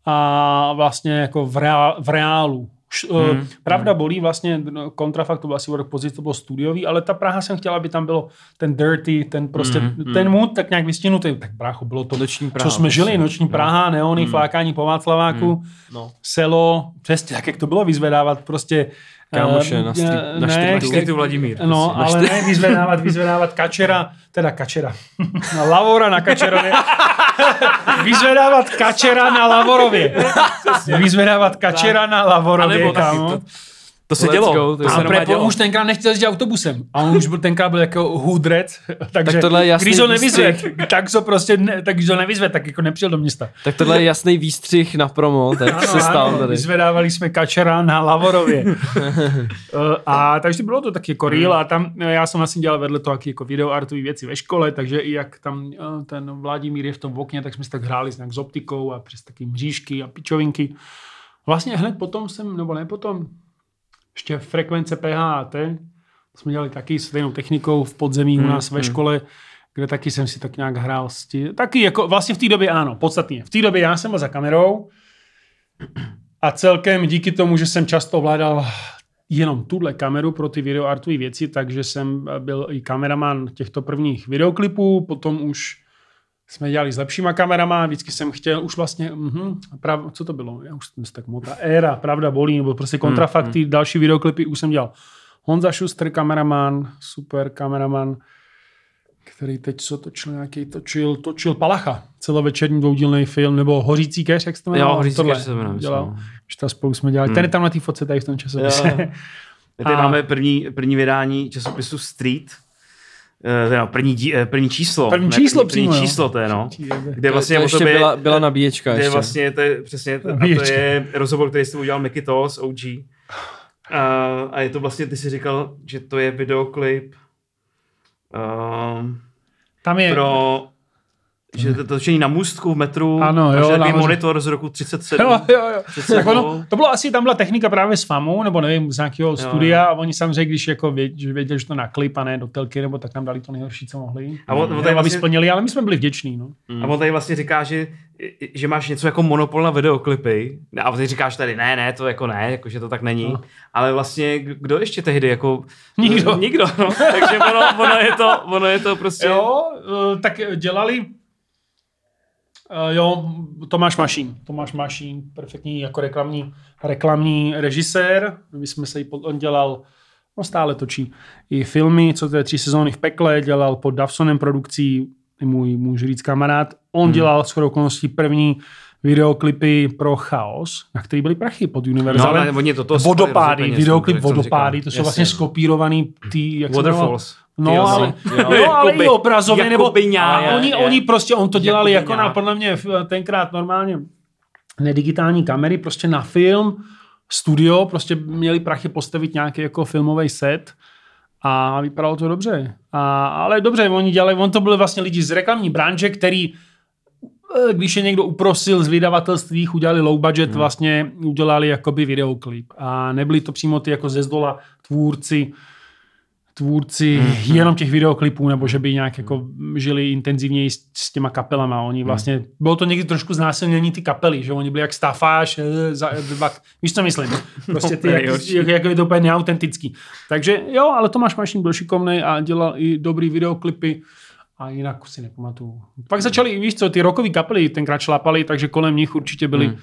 a vlastně jako v, reál, v reálu. Eh, hmm. Pravda hmm. bolí, vlastně no, kontrafakt to byl asi rok později, to bylo studiový, ale ta Praha jsem chtěla, aby tam bylo ten dirty, ten prostě, hmm. ten mood tak nějak vystěnutý. Tak brácho, bylo to, noční Praha, co jsme žili, noční no. Praha, neony, hmm. flákání po Václaváku, hmm. no. selo, přesně tak, jak to bylo vyzvedávat prostě Kámoše na, stri- na ne, streetu Vladimír. No, prostě, ale ne vyzvedávat, vyzvedávat kačera, teda kačera, na Lavora na Kačerově. vyzvedávat kačera na Lavorově. Vyzvedávat kačera na Lavorově, kámo. To, to se dělo. Go, to a Prepo už tenkrát nechtěl jezdit autobusem. A on už byl tenkrát byl jako hudrec. Takže tak tohle je jasný když ho nevyzve, tak ho prostě, ne, tak když ho nevyzve, tak jako nepřijel do města. Tak tohle je jasný výstřih na promo, tak ano, se stál tady. Vyzvedávali jsme kačera na Lavorově. a takže bylo to taky jako real a tam já jsem vlastně dělal vedle toho jako videoartové věci ve škole, takže i jak tam ten Vladimír je v tom okně, tak jsme si tak hráli s optikou a přes taky mřížky a pičovinky. Vlastně hned potom jsem, nebo ne potom, ještě frekvence PHAT, jsme dělali taky stejnou technikou v podzemí hmm, u nás ve hmm. škole, kde taky jsem si tak nějak hrál s tí... Taky jako vlastně v té době ano, podstatně. V té době já jsem byl za kamerou a celkem díky tomu, že jsem často ovládal jenom tuhle kameru pro ty videoartové věci, takže jsem byl i kameraman těchto prvních videoklipů, potom už jsme dělali s lepšíma kamerama, vždycky jsem chtěl, už vlastně, mhm, prav, co to bylo, já už jsem tak mota, éra, pravda bolí, nebo prostě kontrafakty, hmm, další videoklipy už jsem dělal. Honza Schuster, kameraman, super kameraman, který teď co točil nějaký, točil, točil Palacha, celovečerní dvoudílný film, nebo Hořící keř, jak se to jmenoval? Jo, Hořící keř se jmenuje, dělal. no. Už to spolu jsme dělali. Hmm. Ten je tam na té fotce tady v tom časopise. Tady máme první, první vydání časopisu Street, no, první, dí- eh, první číslo. První ne, číslo první, přímo, první jo. číslo to je, no. Kde To, vlastně to o ještě tobě, byla, byla nabíječka kde ještě. vlastně, to je přesně, to, a to je rozhovor, který jsi udělal Mickey Toss, OG. A, a je to vlastně, ty jsi říkal, že to je videoklip um, Tam je, pro že to točení na můstku v metru Ano, jo, že takový monitor z roku 37. Jo, jo, jo. Před Tak sebou. ono, to bylo asi, tam byla technika právě s FAMou, nebo nevím, z nějakého studia a oni samozřejmě, když jako věděli, že věděli, že to na klip a ne do telky, nebo tak tam dali to nejhorší, co mohli. A on- on tady vlastně- splnili, ale my jsme byli vděční. No. A on tady vlastně říká, že, že máš něco jako monopol na videoklipy. A ty říkáš tady, ne, ne, to jako ne, jako že to tak není. No. Ale vlastně, kdo ještě tehdy jako... Nikdo. Nikdo, no. Takže ono, ono, je to, ono je to prostě... Jo, eh, tak dělali eh, jo, Tomáš Mašín. Tomáš Mašín, perfektní jako reklamní, reklamní režisér. My jsme se jí pod, on dělal, no stále točí i filmy, co to je tři sezóny v pekle, dělal pod Davsonem produkcí, i můj, můj říct kamarád. On hmm. dělal shodou okolností první videoklipy pro Chaos, na který byly prachy pod Univerzalem. No, ale oni to- to vodopády, videoklip Vodopády, to jsou Jasně, vlastně no. skopírovaný tý, jak? Waterfalls. No, Ty jo, ale, jo. jo, ale i obrazově, nebo a oni, je. oni prostě, on to dělali jako na, nějak. podle mě, tenkrát normálně nedigitální kamery, prostě na film, studio, prostě měli prachy postavit nějaký jako filmový set a vypadalo to dobře. A, ale dobře, oni dělali, on to byli vlastně lidi z reklamní branže, který eh, když je někdo uprosil z vydavatelství, udělali low budget, hmm. vlastně udělali jakoby videoklip. A nebyli to přímo ty jako ze zdola tvůrci, tvůrci hmm. jenom těch videoklipů, nebo že by nějak jako žili intenzivněji s, s těma kapelama. Oni vlastně, bylo to někdy trošku znásilnění ty kapely, že oni byli jak stafáž, eh, za, dva, víš co myslím? Prostě ty, No, jak, jak, jak, je to úplně neautentický. Takže jo, ale Tomáš Mašín byl šikovný a dělal i dobrý videoklipy a jinak si nepamatuju. Pak začali, víš co, ty rokový kapely tenkrát šlapali, takže kolem nich určitě byli hmm.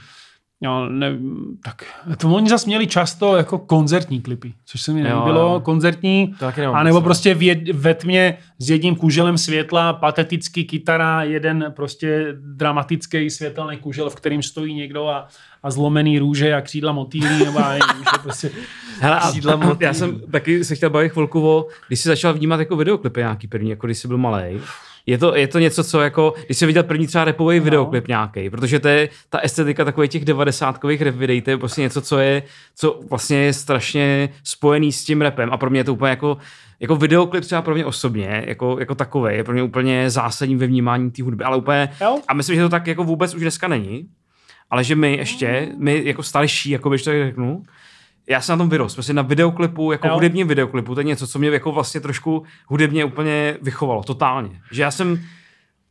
Jo, ne, tak to oni zase měli často jako koncertní klipy, což se mi nelíbilo, jo. koncertní, a nebo no. prostě v jed, ve tmě s jedním kuželem světla, patetický kytara, jeden prostě dramatický světelný kužel, v kterým stojí někdo a, a zlomený růže a křídla motýlí, nebo já nevím, že prostě... Hele, a, Křídla já motýlů. jsem taky se chtěl bavit chvilku o, když jsi začal vnímat jako videoklipy nějaký první, jako když jsi byl malý. Je to, je to něco, co jako, když jsi viděl první třeba repový no. videoklip nějaký, protože to je ta estetika takových těch devadesátkových rap videí, to je prostě něco, co je, co vlastně je strašně spojený s tím rapem a pro mě je to úplně jako, jako videoklip třeba pro mě osobně, jako, jako takový, je pro mě úplně zásadní ve vnímání té hudby, ale úplně, Jo. a myslím, že to tak jako vůbec už dneska není, ale že my ještě, my jako starší, jako bych to řeknu, já jsem na tom vyrost, prostě na videoklipu, jako Jo. hudebním videoklipu, to je něco, co mě jako vlastně trošku hudebně úplně vychovalo, totálně. Že já jsem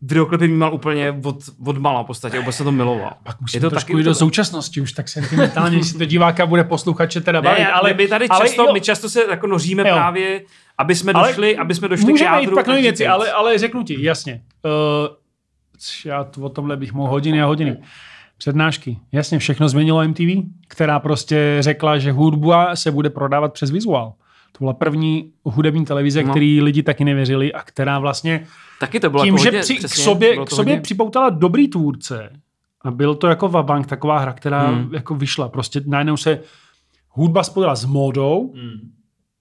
videoklipy vnímal úplně od, od mala v podstatě, úplně jsem to miloval. Pak je musíme to trošku taky jít do současnosti už tak sentimentálně, jestli to diváka bude posluchače teda bavit. ne, ale my tady ale často, jo, my často se jako noříme Jo. právě, aby jsme Ale došli, aby jsme došli k Můžeme jít jádru. pak nové věci, ale, ale řeknu ti, jasně. Uh, já o tomhle bych mohl hodiny a hodiny. Přednášky. Jasně, všechno změnilo MTV, která prostě řekla, že hudba se bude prodávat přes vizuál. To byla první hudební televize, No. který lidi taky nevěřili a která vlastně Taky to bylo tím, jako že hodně, při, k přesně, sobě, bylo k sobě hodně- připoutala dobrý tvůrce a byl to jako Vabank, taková hra, která Hmm. jako vyšla. Prostě najednou se hudba spojila s módou,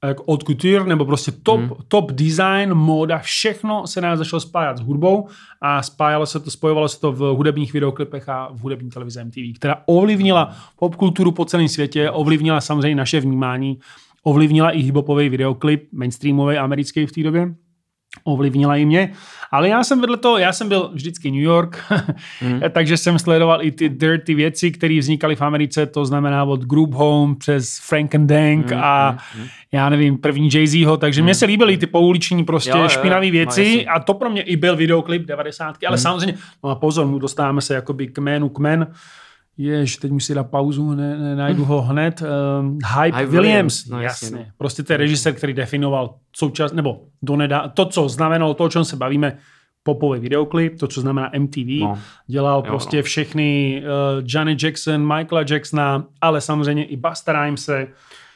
jako od couture, nebo prostě top, Hmm. top design, móda, všechno se nás začalo spájat s hudbou a spájalo se to, spojovalo se to v hudebních videoklipech a v hudební televizi MTV, která ovlivnila popkulturu po celém světě, ovlivnila samozřejmě naše vnímání, ovlivnila i hiphopový videoklip, mainstreamový americký v té době. Ovlivnila i mě. Ale já jsem vedle toho, já jsem byl vždycky New York, mm. takže jsem sledoval i ty dirty věci, které vznikaly v Americe, to znamená od Group Home přes Frank and Dank mm, a mm, já nevím, první Jay-Zho, takže mm. mně se líbily ty pouliční prostě jo, špinavé věci no, a to pro mě i byl videoklip 90. Ale mm. samozřejmě, no a pozor, dostáváme se jakoby k jménu kmen, Jež, teď musí dát pauzu, ne, ne, najdu ho hned. Um, Hype, Hype Williams, Williams. No, jasně. jasně. No. Prostě to je režisér, který definoval součas, nebo donedá, to, co znamenalo to, o čem se bavíme, popový videoklip, to, co znamená MTV. No. Dělal jo, prostě no. všechny uh, Johnny Jackson, Michaela Jacksona, ale samozřejmě i Busta Rhymese,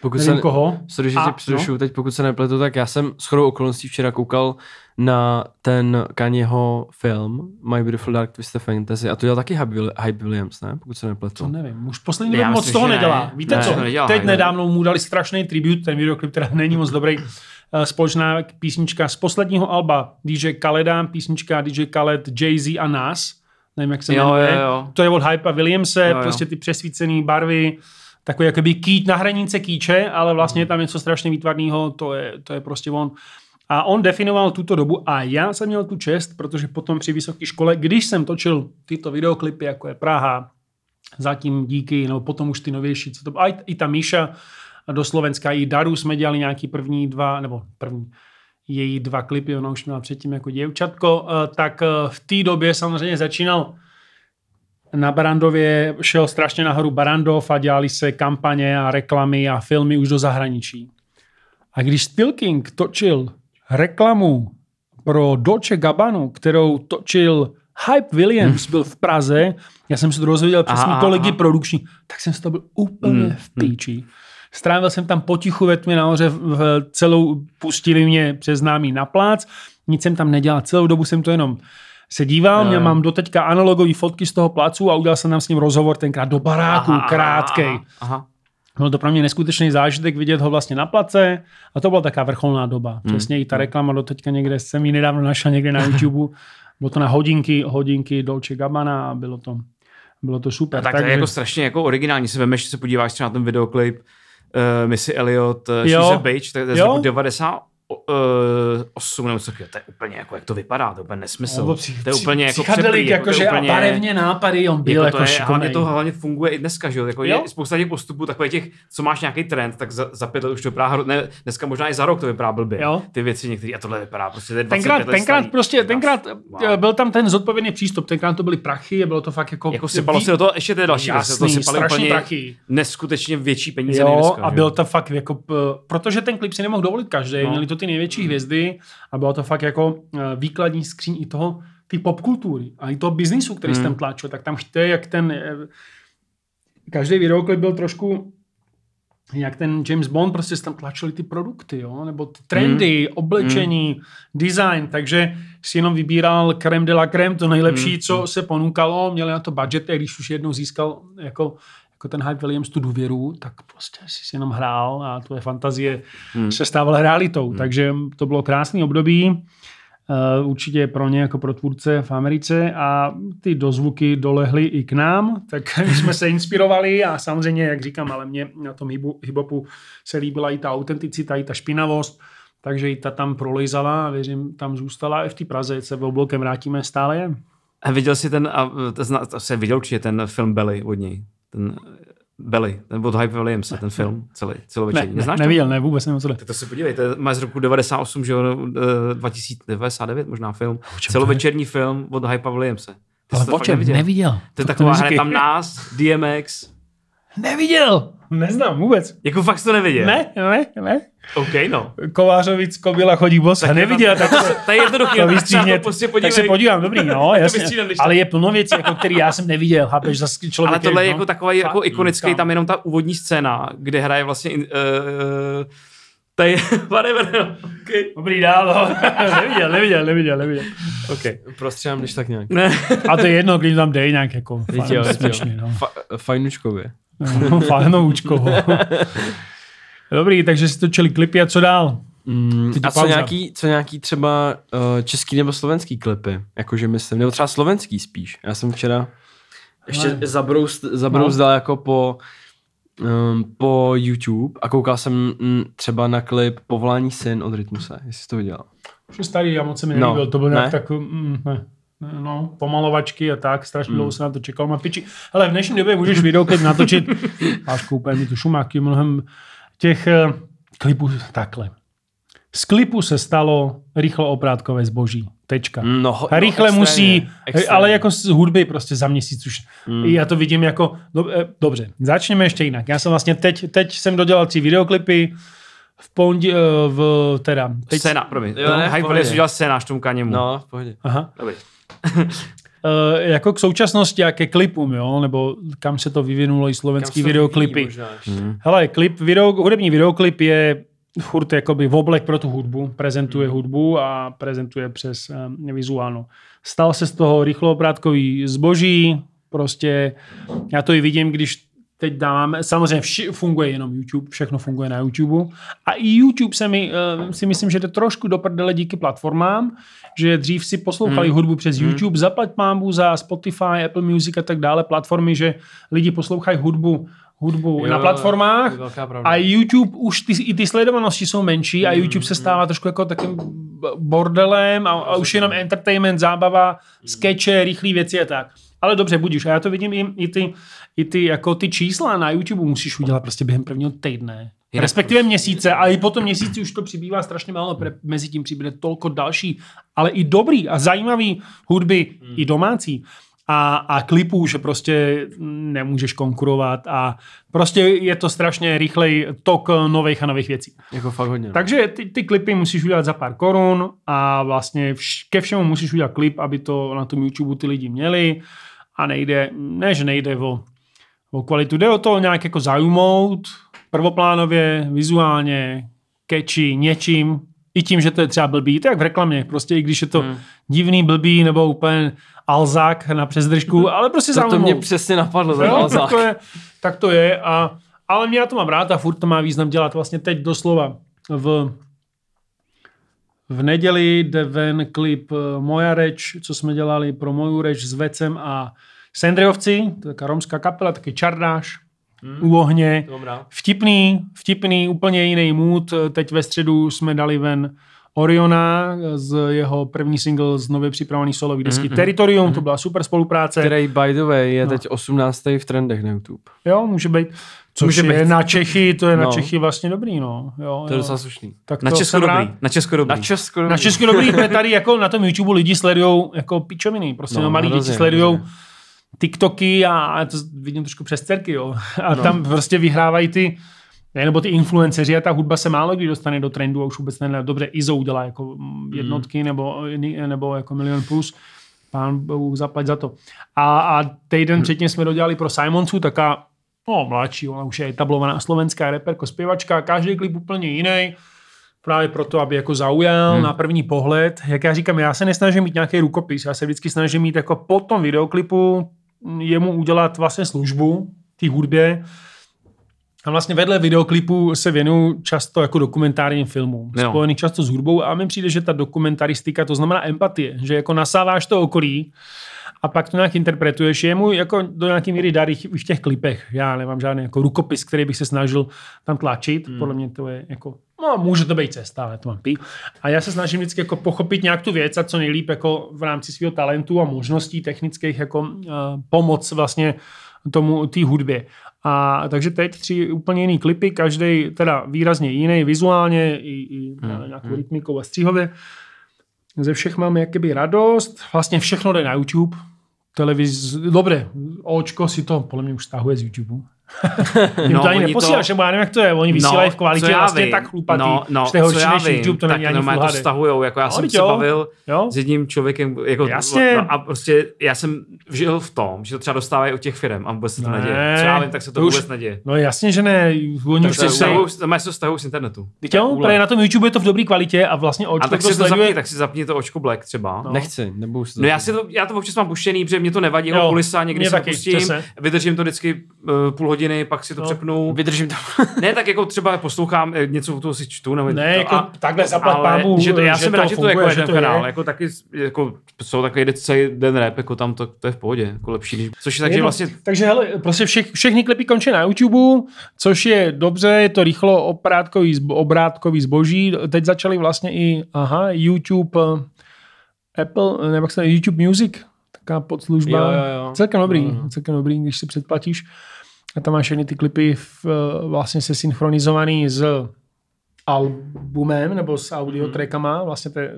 pokud nevím se, koho. Sorry, že tě přerušu, no? teď pokud se nepletu, tak já jsem s chodou okolností včera koukal na ten Kanyeho film My Beautiful Dark Twisted Fantasy a to dělal taky Hype Williams, ne? Pokud se nepletu. To nevím, už poslední době moc toho nedělá. Ne. Víte ne, co, nedělá, teď ne. nedávno mu dali strašný tribut, ten videoklip, teda není moc dobrý. Eh, společná písnička z posledního alba DJ Khaleda, písnička DJ Khaled, Jay-Z a Nas. Nevím, jak se jmenuje. Jo, jo. To je od Hype Williamse, jo, jo. prostě ty přesvícené barvy takový jakoby kýč na hranice kýče, ale vlastně je tam něco strašně výtvarného, to je, to je prostě on. A on definoval tuto dobu a já jsem měl tu čest, protože potom při vysoké škole, když jsem točil tyto videoklipy, jako je Praha, zatím díky, no potom už ty novější, co to, a i, ta Míša do Slovenska, i Daru jsme dělali nějaký první dva, nebo první, její dva klipy, ona už měla předtím jako děvčatko, eh, tak eh, v té době samozřejmě začínal na Barandově šel strašně nahoru Barandov a dělali se kampaně a reklamy a filmy už do zahraničí. A když Stilking točil reklamu pro Dolce Gabbana, kterou točil Hype Williams, byl v Praze, já jsem se to dozvěděl přes mý kolegy produkční, tak jsem se to byl úplně hmm. v píči. Strávil jsem tam potichu ve tmě nahoře, v celou pustili mě přes námi na plác, nic jsem tam nedělal, celou dobu jsem to jenom se díval, no. já mám doteďka analogové fotky z toho placu a udělal jsem tam s ním rozhovor tenkrát do baráku, aha, krátkej. Aha, aha. Byl to pro mě neskutečný zážitek vidět ho vlastně na place a to byla taková vrcholná doba. Hmm. Přesně i ta reklama do teďka někde jsem ji nedávno našel někde na YouTube. bylo to na hodinky, hodinky Dolce Gabbana a bylo to, bylo to super. A tak, tak to je jako strašně jako originální. Si vemeš, se podíváš třeba na ten videoklip uh, Missy Elliot, uh, She's a Bitch, to je z roku 90, uh, 8 nebo co, to je úplně jako, jak to vypadá, to je úplně nesmysl. No, při, to je úplně jako přeprý, jako, že úplně, a barevně nápady, on byl jako, jako to je, hlavně to hlavně funguje i dneska, že jo, jako jo? je spousta těch postupů, takových těch, co máš nějaký trend, tak za, za pět let už to vypadá, ne, dneska možná i za rok to vypadá blbě, jo? ty věci některé, a tohle vypadá prostě to tenkrát, tenkrát prostě, tenkrát wow. byl tam ten zodpovědný přístup, tenkrát to byly prachy a bylo to fakt jako... Jako sypalo se do toho ještě ty další věci, to sypalo úplně prachy. neskutečně větší peníze jo, a byl to fakt jako, protože ten klip si nemohl dovolit každý, no. měli to ty největší hvězdy, a bylo to fakt jako eh, výkladní skříň i toho, ty popkultury a i toho biznisu, který hmm. jsem tlačil, tak tam chtěl, jak ten eh, každý videoklip byl trošku jak ten James Bond, prostě tam tlačili ty produkty, jo? nebo ty trendy, hmm. oblečení, hmm. design, takže si jenom vybíral creme de la creme, to nejlepší, hmm. co se ponukalo, měli na to budget, a když už jednou získal jako jako ten Hype Williams tu důvěru, tak prostě si jenom hrál a tvoje fantazie hmm. se stávala realitou. Hmm. Takže to bylo krásný období. Uh, určitě pro ně jako pro tvůrce v Americe a ty dozvuky dolehly i k nám, tak jsme se inspirovali a samozřejmě, jak říkám, ale mě na tom hibopu se líbila i ta autenticita, i ta špinavost, takže i ta tam prolejzala a věřím, tam zůstala i v té Praze, se v oblokem vrátíme stále. A viděl jsi ten, a to se viděl určitě ten film Belly od něj? Ten Belly, ten od Hype Williamsa, ten film celý, celovečerní. Ne, Neznáš neviděl, to? ne, vůbec nevím, co to Tak to se podívej, to má z roku 98, že jo, 2099 eh, možná film. Celovečerní film od Hype Williamsa. Ty Ale o čem? Neviděl. neviděl. To je taková hra tam nás, DMX. Neviděl. Neznám vůbec. Jako fakt to neviděl? Ne, ne, ne. OK, no. Kovářovic, Kobila chodí bos. Tak neviděl, tak to, to je jednoduchý, to vystříhnět, prostě tak se podívám, dobrý, no, jasně. Ale je plno věcí, jako, který já jsem neviděl, chápeš, za člověk. Ale tohle je no, jako takový jako ikonický, tam jenom ta úvodní scéna, kde hraje vlastně uh, Tady, whatever, no. okay. Dobrý, dál, no. neviděl, neviděl, neviděl, neviděl. Okay. Prostřihám, když tak nějak. Ne. A to je jedno, když tam dej nějak jako viděl, no. Fa- fajnučkově. No, fajnoučkovo. Dobrý, takže si točili klipy a co dál? Mm, a co nějaký, co nějaký třeba uh, český nebo slovenský klipy? Jakože myslím, nebo třeba slovenský spíš. Já jsem včera ještě zabroust, zabrouzdal no. jako po um, po YouTube a koukal jsem mm, třeba na klip Povolání syn od Rytmuse, jestli jsi to viděl. Už je starý, já moc se mi No, nelíbil, to byl nějak ne? tak, mm, ne. No, pomalovačky a tak, strašně Mm. dlouho se na to čekal, má piči. Ale v dnešní době můžeš videoklip natočit, až koupím mi tu šumáky, mnohem těch eh, klipů takhle. Z klipu se stalo rychle oprátkové zboží. Tečka. No, A rychle no, musí, extrémně, extrémně. ale jako z hudby prostě za měsíc už. Mm. Já to vidím jako, do, eh, dobře, začněme ještě jinak. Já jsem vlastně teď, teď jsem dodělal tři videoklipy, v pondělí, v teda, teď, Scéna, promiň. Jo, ne, v Hype pohodě. jsi udělal scénář tomu kaněmu. No, v pohodě. aha, Dobrý. Uh, jako k současnosti a ke klipům, jo, nebo kam se to vyvinulo i slovenský videoklipy. ještě. Hele, klip, video, hudební videoklip je furt jakoby v oblek pro tu hudbu, prezentuje hudbu a prezentuje přes um, vizuálno. Stal se z toho rychloobrátkový zboží, prostě já to i vidím, když teď dáváme, samozřejmě vši, funguje jenom YouTube, všechno funguje na YouTube. A i YouTube se mi, uh, si myslím, že jde trošku do prdele díky platformám, že dřív si poslouchali hmm. hudbu přes YouTube, zaplať mámbu za Spotify, Apple Music a tak dále, platformy, že lidi poslouchají hudbu hudbu Jo, na platformách. a YouTube už ty, i ty sledovanosti jsou menší a YouTube se stává trošku jako takým bordelem a, a už jenom entertainment, zábava, skeče, rychlé věci a tak. Ale dobře, budíš. A já to vidím i, i, ty, i ty, jako ty čísla na YouTube musíš udělat prostě během prvního týdne. Jinak Respektive měsíce, a i po tom měsíci už to přibývá strašně málo, pre- mezi tím přibude tolko další, ale i dobrý a zajímavý hudby, i domácí a, a klipů, že prostě nemůžeš konkurovat a prostě je to strašně rychlej tok nových a nových věcí. Jako fakt hodně. Takže ty, ty klipy musíš udělat za pár korun a vlastně vš, ke všemu musíš udělat klip, aby to na tom YouTube ty lidi měli a nejde, ne, že nejde o, o kvalitu, jde o to nějak jako zaujmout prvoplánově, vizuálně, catchy, něčím, i tím, že to je třeba blbý, to jak v reklamě, prostě i když je to hmm. divný, blbý nebo úplně alzák na přezdržku, ale prostě to, to mě přesně napadlo. ten tak Alzák. to je, tak to je a, ale mě na to mám rád a furt to má význam dělat vlastně teď doslova v v neděli jde ven klip eh, Moja reč, co jsme dělali pro moju reč s Vecem a Sendriovci, to je taká romská kapela, taky čardáš u ohně. Rád. Vtipný, vtipný, úplně jiný mood. Teď ve středu jsme dali ven Oriona z jeho první single z nově připravený solový desky mm-hmm. Territorium, to byla super spolupráce. Který, by the way, je No. teď 18. v trendech na YouTube. Jo, může být. Což Může je být. na Čechy, to je na No. Čechy vlastně dobrý, no. Jo, To je jo. docela slušný. Tak Na jsem dobrý. rád. Na Česku dobrý. Na Česku Na Česku dobrý, protože tady jako na tom YouTube lidi sledujou jako pičoviny. Prostě no, No, malí děti sledujou. TikToky a, a to vidím trošku přes dcerky, jo. A No. tam prostě vyhrávají ty ne, nebo ty influenceři a ta hudba se málo kdy dostane do trendu a už vůbec ne. Dobře, Izo udělá jako mm, jednotky nebo, nebo jako milion plus. Pán Bůh zaplať za to. A, a týden předtím jsme dodělali pro Simonsu, taká no, mladší, ona už je etablovaná slovenská reperko, zpěvačka, každý klip úplně jiný, právě proto, aby jako zaujal hmm. na první pohled. Jak já říkám, já se nesnažím mít nějaký rukopis, já se vždycky snažím mít jako po tom videoklipu jemu udělat vlastně službu, té hudbě, a vlastně vedle videoklipu se věnuju často jako dokumentárním filmům, Jo. spojených často s hudbou a mi přijde, že ta dokumentaristika, to znamená empatie, že jako nasáváš to okolí a pak to nějak interpretuješ. Je mu jako do nějaký míry dar i v těch klipech. Já nemám žádný jako rukopis, který bych se snažil tam tlačit. Hmm. Podle mě to je jako, no může to být cesta, ale to mám pí. A já se snažím vždycky jako pochopit nějak tu věc a co nejlíp jako v rámci svého talentu a možností technických jako uh, pomoc vlastně tomu té hudbě. A takže teď tři úplně jiný klipy, každý teda výrazně jiný, vizuálně i, i hmm. nějakou rytmikou a stříhově. Ze všech máme jakoby radost, vlastně všechno jde na YouTube, televiz, dobré, očko si to podle mě už stahuje z YouTube. Jim No, to ani oni neposíláš, to- nebo já nevím, jak to je, oni vysílají v kvalitě vlastně vím. tak chlupatý, no, no, že to je horší co já než vím, YouTube, to tak není ani normálně Full to stahujou, jako já No, jsem teď se jo. bavil Jo. s jedním člověkem, jako, Jasně. no, a prostě já jsem žil v tom, že to třeba dostávají od těch firm a vůbec se to Ne. neděje. Co já vím, tak se to, To už- vůbec neděje. No jasně, že ne, oni Tak už to si stahují, to se stahují z internetu. Teď jo, právě na tom YouTube je to v dobré kvalitě a vlastně A očko tak to si to sleduje. zapni, tak si zapni to očko Black třeba. No. Nechci, nebudu No já, si to, já to občas mám puštěný, protože mě to nevadí, Jo, jo, kulisa, někdy se pustím, vydržím to vždycky uh, půl hodiny pak si to No. přepnu. Vydržím to. Ne, tak jako třeba poslouchám, eh, něco toho si čtu. Nebo Ne, to, jako takhle zaplať ale pámu, že to, já že jsem rád, že to je jako že to je. kanál, jako taky jako, jsou takový jde celý den rap, jako tam to, to je v pohodě, jako lepší, než, což je takže vlastně Takže hele, prostě všech, všechny klipy končí na YouTube, což je dobře, je to rychlo oprátkový, zbo- obrátkový zboží. Teď začali vlastně i, aha, YouTube, eh, Apple, nebo jak se YouTube Music, taková podslužba. Jo, jo, jo. Celkem dobrý, Jo, jo. celkem dobrý, když si předplatíš. A tam máš všechny ty klipy v, eh, vlastně se synchronizovaný s albumem nebo s audio trackama. Vlastně to je,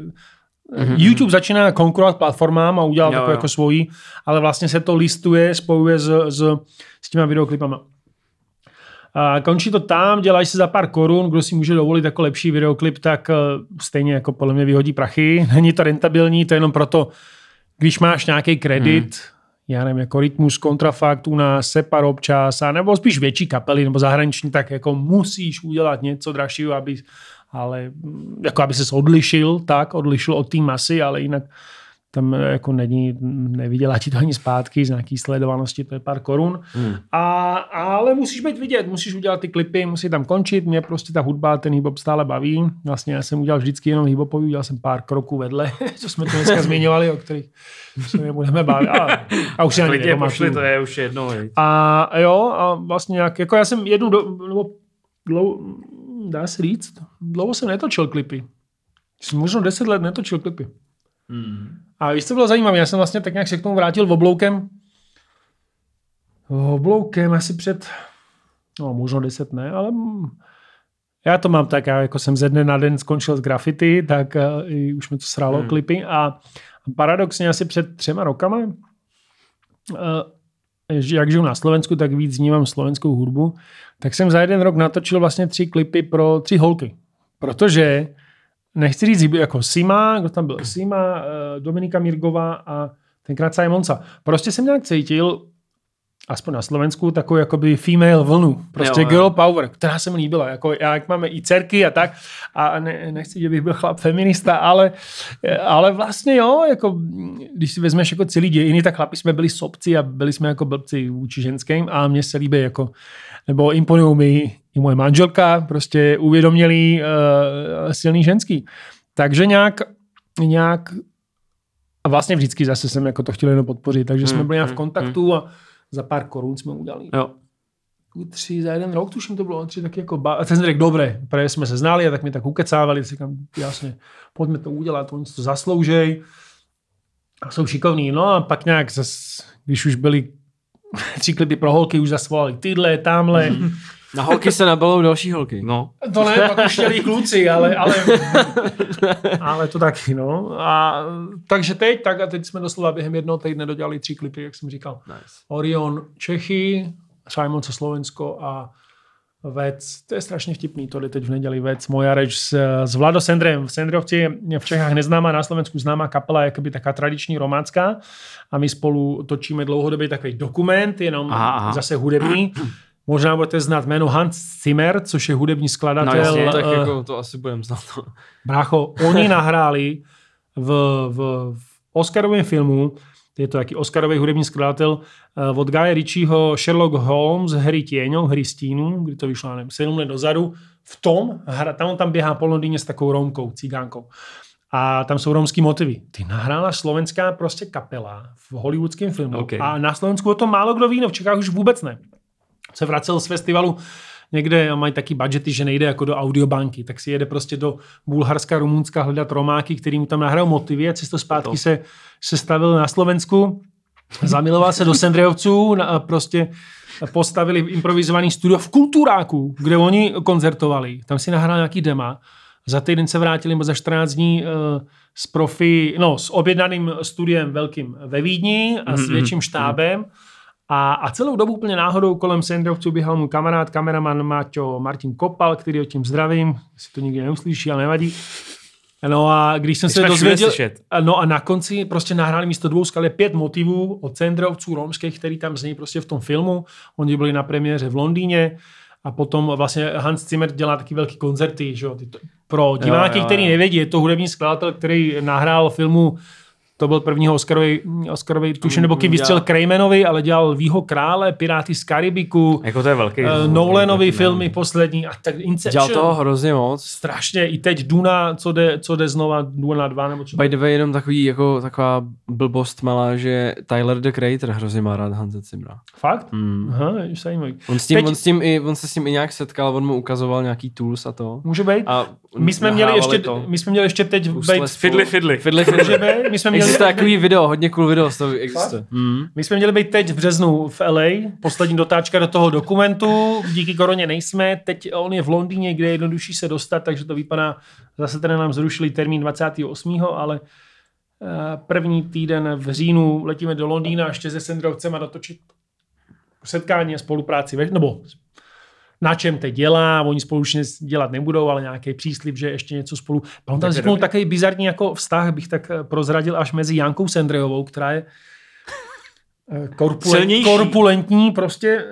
YouTube začíná konkurovat platformám a udělal Jo, takovou jo. jako svoji, ale vlastně se to listuje, spojuje s, s, s těma videoklipama. A končí to tam, dělají se za pár korun, kdo si může dovolit jako lepší videoklip, tak eh, stejně jako podle mě vyhodí prachy. Není to rentabilní, to je jenom proto, když máš nějaký kredit, hmm. Já nevím, jako Rytmus, Kontrafakt, u nás, Separ občas, a nebo spíš větší kapely nebo zahraniční, tak jako musíš udělat něco dražšího, aby, ale jako aby ses odlišil, tak, odlišil od té masy, ale jinak tam eh, jako není, nevydělá ti to ani zpátky z nějaký sledovanosti, to je pár korun. Hmm. A, ale musíš být vidět, musíš udělat ty klipy, musí tam končit, mě prostě ta hudba, ten hip-hop stále baví. Vlastně já jsem udělal vždycky jenom hip-hopový, udělal jsem pár kroků vedle, co jsme tu dneska zmiňovali, o kterých se nebudeme bavit. A, a už si ani pošli, to je už jedno. A jo, a vlastně nějak, jako já jsem jednu, do, nebo dlou, dá se říct, dlouho jsem netočil klipy. Jsem možná 10 let netočil klipy. Hmm. A víš, co bylo zajímavé? Já jsem vlastně tak nějak se k tomu vrátil obloukem. Obloukem asi před, no možná 10 ne, ale já to mám tak, já jako jsem ze dne na den skončil s graffiti, tak uh, i už mi to sralo hmm. klipy a paradoxně asi před třema rokama, uh, jak žiju na Slovensku, tak víc vnímám slovenskou hudbu, tak jsem za jeden rok natočil vlastně tři klipy pro tři holky. Protože nechci říct jako Sima, kdo tam byl, Sima, eh, Dominika Mirgová a tenkrát Simon Monca. Prostě jsem nějak cítil, aspoň na Slovensku, takovou jakoby female vlnu. Prostě Jo, jo, jo. girl power, která se mi líbila. Jako, já, jak máme i dcerky a tak. A ne, nechci, že bych byl chlap feminista, ale, ale vlastně jo, jako, když si vezmeš jako celý dějiny, tak chlapi jsme byli sobci a byli jsme jako blbci vůči ženským a mně se líbí jako, nebo imponují mi i moje manželka, prostě uvědomělý uh, silný ženský. Takže nějak, nějak a vlastně vždycky zase jsem jako to chtěl jenom podpořit, takže jsme Hmm, byli nějak v hmm, kontaktu a za pár korun jsme udělali Jo. tři za jeden rok, tuším to bylo, tři tak jako, ba- a ten jsem řekl, dobré, protože jsme se znali a tak mi tak ukecávali, říkám, jasně, pojďme to udělat, oni si to zasloužej. A jsou šikovní, no a pak nějak zas, když už byli tři klipy pro holky, už zasvolali tyhle, tamhle, Na holky se nabalou další holky. No. to ne, pak už chtěli kluci, ale, ale, ale to taky, no. A, takže teď, tak a teď jsme doslova během jednoho týdne dodělali tři klipy, jak jsem říkal. Nice. Orion Čechy, Simon co Slovensko a Vec, to je strašně vtipný, to jde teď v neděli Vec, moja reč s, s Vlado Sendrem. V Sendrovci je v Čechách neznámá, na Slovensku známá kapela, jakoby taká tradiční romácká a my spolu točíme dlouhodobě takový dokument, jenom Aha, aha. zase hudební. Možná budete znát jméno Hans Zimmer, což je hudební skladatel. No jasně, Tak eh, jako to asi budeme znát. Brácho, oni nahráli v, v, v Oscarovém filmu, je to taký Oscarový hudební skladatel eh, od Guy Ritchieho Sherlock Holmes, hry tieňou, hry stínu, kdy to vyšlo, nevím, 7 let dozadu. V tom, hra, tam on tam běhá po Londýně s takovou Romkou, cigánkou. A tam jsou romský motivy. Ty nahrála slovenská prostě kapela v hollywoodském filmu. OK. A na Slovensku o tom málo kdo ví, no v Čechách už vůbec ne. Se vracel z festivalu někde a mají taky budgety, že nejde jako do audiobanky, tak si jede prostě do Bulharska, Rumunska hledat romáky, který mu tam nahrajou motivy a cesto zpátky se, se stavil na Slovensku, zamiloval se do Sendrejovců, a prostě postavili improvizovaný studio v Kulturáku, kde oni koncertovali. Tam si nahrál nějaký dema. Za týden se vrátili nebo za 14 dní uh, s profi, no, s objednaným studiem velkým ve Vídni a s větším štábem. A, a celou dobu úplně náhodou kolem Sendrovců běhal můj kamarád, kameraman Maťo Martin Kopal, který ho tím zdravím, si to nikdy neuslyší, ale nevadí. No a když jsem My se dozvěděl, no a na konci prostě nahráli místo dvou skal pět motivů od Sendrovců romských, který tam zní prostě v tom filmu. Oni byli na premiéře v Londýně a potom vlastně Hans Zimmer dělá taky velký koncerty, že jo, pro diváky, jo, jo. který nevědí, je to hudební skladatel, který nahrál filmu To byl první Oscarový, Oscarový tuším, nebo kým vystřel Krejmenovi, ale dělal Výho krále, Piráty z Karibiku, Jako to je velký. uh, Nolanovi filmy poslední a tak Inception. Dělal toho hrozně moc. Strašně, i teď Duna, co jde, co jde znova, Duna 2 nebo co. By the way, jenom takový, jako, taková blbost malá, že Tyler the Creator hrozně má rád Hanse Zimmera. Fakt? Hmm. Aha, zajímavý. On, s tím, Teď- on, s tím i, on se s tím i nějak setkal, on mu ukazoval nějaký tools a to. Může být? A My jsme, měli ještě, to. my jsme měli ještě teď být. Fidli, fidli. Fidli, fidli. být, my jsme měli, Existuje takový video, hodně cool video, z toho existuje. Mm. my jsme měli být teď v březnu v LA, poslední dotáčka do toho dokumentu, díky koroně nejsme, teď on je v Londýně, kde je jednodušší se dostat, takže to vypadá, zase teda nám zrušili termín 28. ale eh, první týden v říjnu letíme do Londýna ještě se Sendrovcem a natočit setkání a spolupráci, ve- nebo na čem teď dělá, oni spolu už nic dělat nebudou, ale nějaký příslip, že ještě něco spolu. On tam vzniknul takový bizarní jako vztah, bych tak eh, prozradil, až mezi Jankou Sendrejovou, která je eh, korpulent, korpulentní, prostě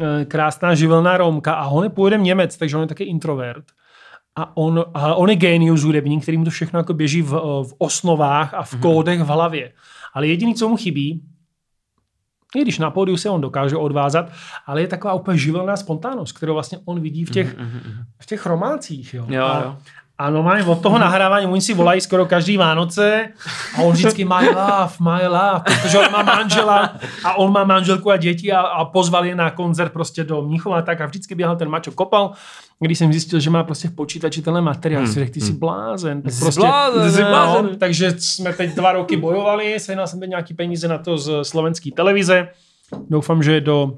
eh, krásná živelná Romka a on je původem Němec, takže on je taky introvert. A on, a on je genius hudební, který mu to všechno jako běží v, v osnovách a v kódech v hlavě. Ale jediný, co mu chybí, i když na pódiu se on dokáže odvázat, ale je taková úplně živelná spontánnost, kterou vlastně on vidí v těch, v těch romácích. Jo. Jo, a, jo. a normálně od toho nahrávání, oni si volají skoro každý Vánoce a on vždycky my love, my love, protože on má manžela a on má manželku a děti a, a pozval je na koncert prostě do Mnichova a tak a vždycky běhal ten mačo kopal. Když jsem zjistil, že má prostě v počítači tenhle materiál, hmm. si řekl, ty jsi blázen. Tak Jsi prostě, blázen, Jsi ne? blázen. Takže jsme teď dva roky bojovali, sehnal jsem teď nějaký peníze na to z slovenské televize. Doufám, že do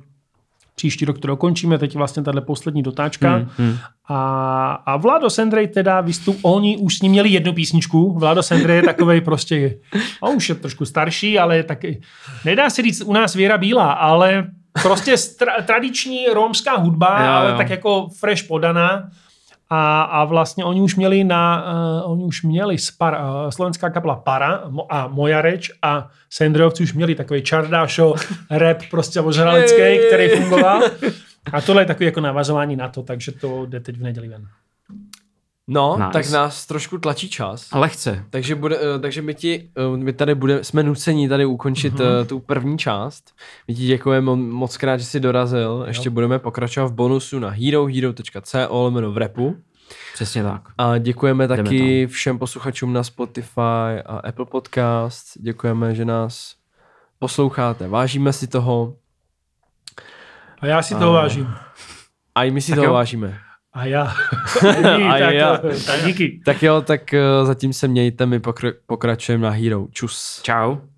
příští rok to dokončíme, teď vlastně tahle poslední dotáčka. Hmm, hmm. A, a Vlado Sendrej teda vystup, oni už s ním měli jednu písničku. Vlado Sendrej je takovej prostě, on už je trošku starší, ale taky, nedá se říct u nás Věra Bílá, ale prostě stra, tradiční romská hudba, Jo, jo, ale jo. tak jako fresh podaná. A, a vlastně oni už měli na, uh, oni už měli spar, uh, slovenská kapela Para mo, a Moja reč a Sendrejovci už měli takový čardášo, rap prostě ožralecký, který fungoval. A tohle je takový jako navazování na to, takže to jde teď v neděli ven. No, Nice. tak nás trošku tlačí čas. Lehce. Takže, bude, eh, takže my ti, eh, my tady bude, jsme nuceni tady ukončit uh-huh. tu první část. My ti děkujeme mo- moc krát, že jsi dorazil. Ještě budeme pokračovat v bonusu na herohero.co lomeno v repu. Přesně tak. A děkujeme Jdeme taky všem posluchačům na Spotify a Apple Podcast. Děkujeme, že nás posloucháte. Vážíme si toho A já si toho vážím. a i my si Tak toho jo. vážíme. A já. A tak, já. tak díky. Tak jo, tak eh, zatím se mějte, my pokra- pokračujeme na Hero. Čus. Čau.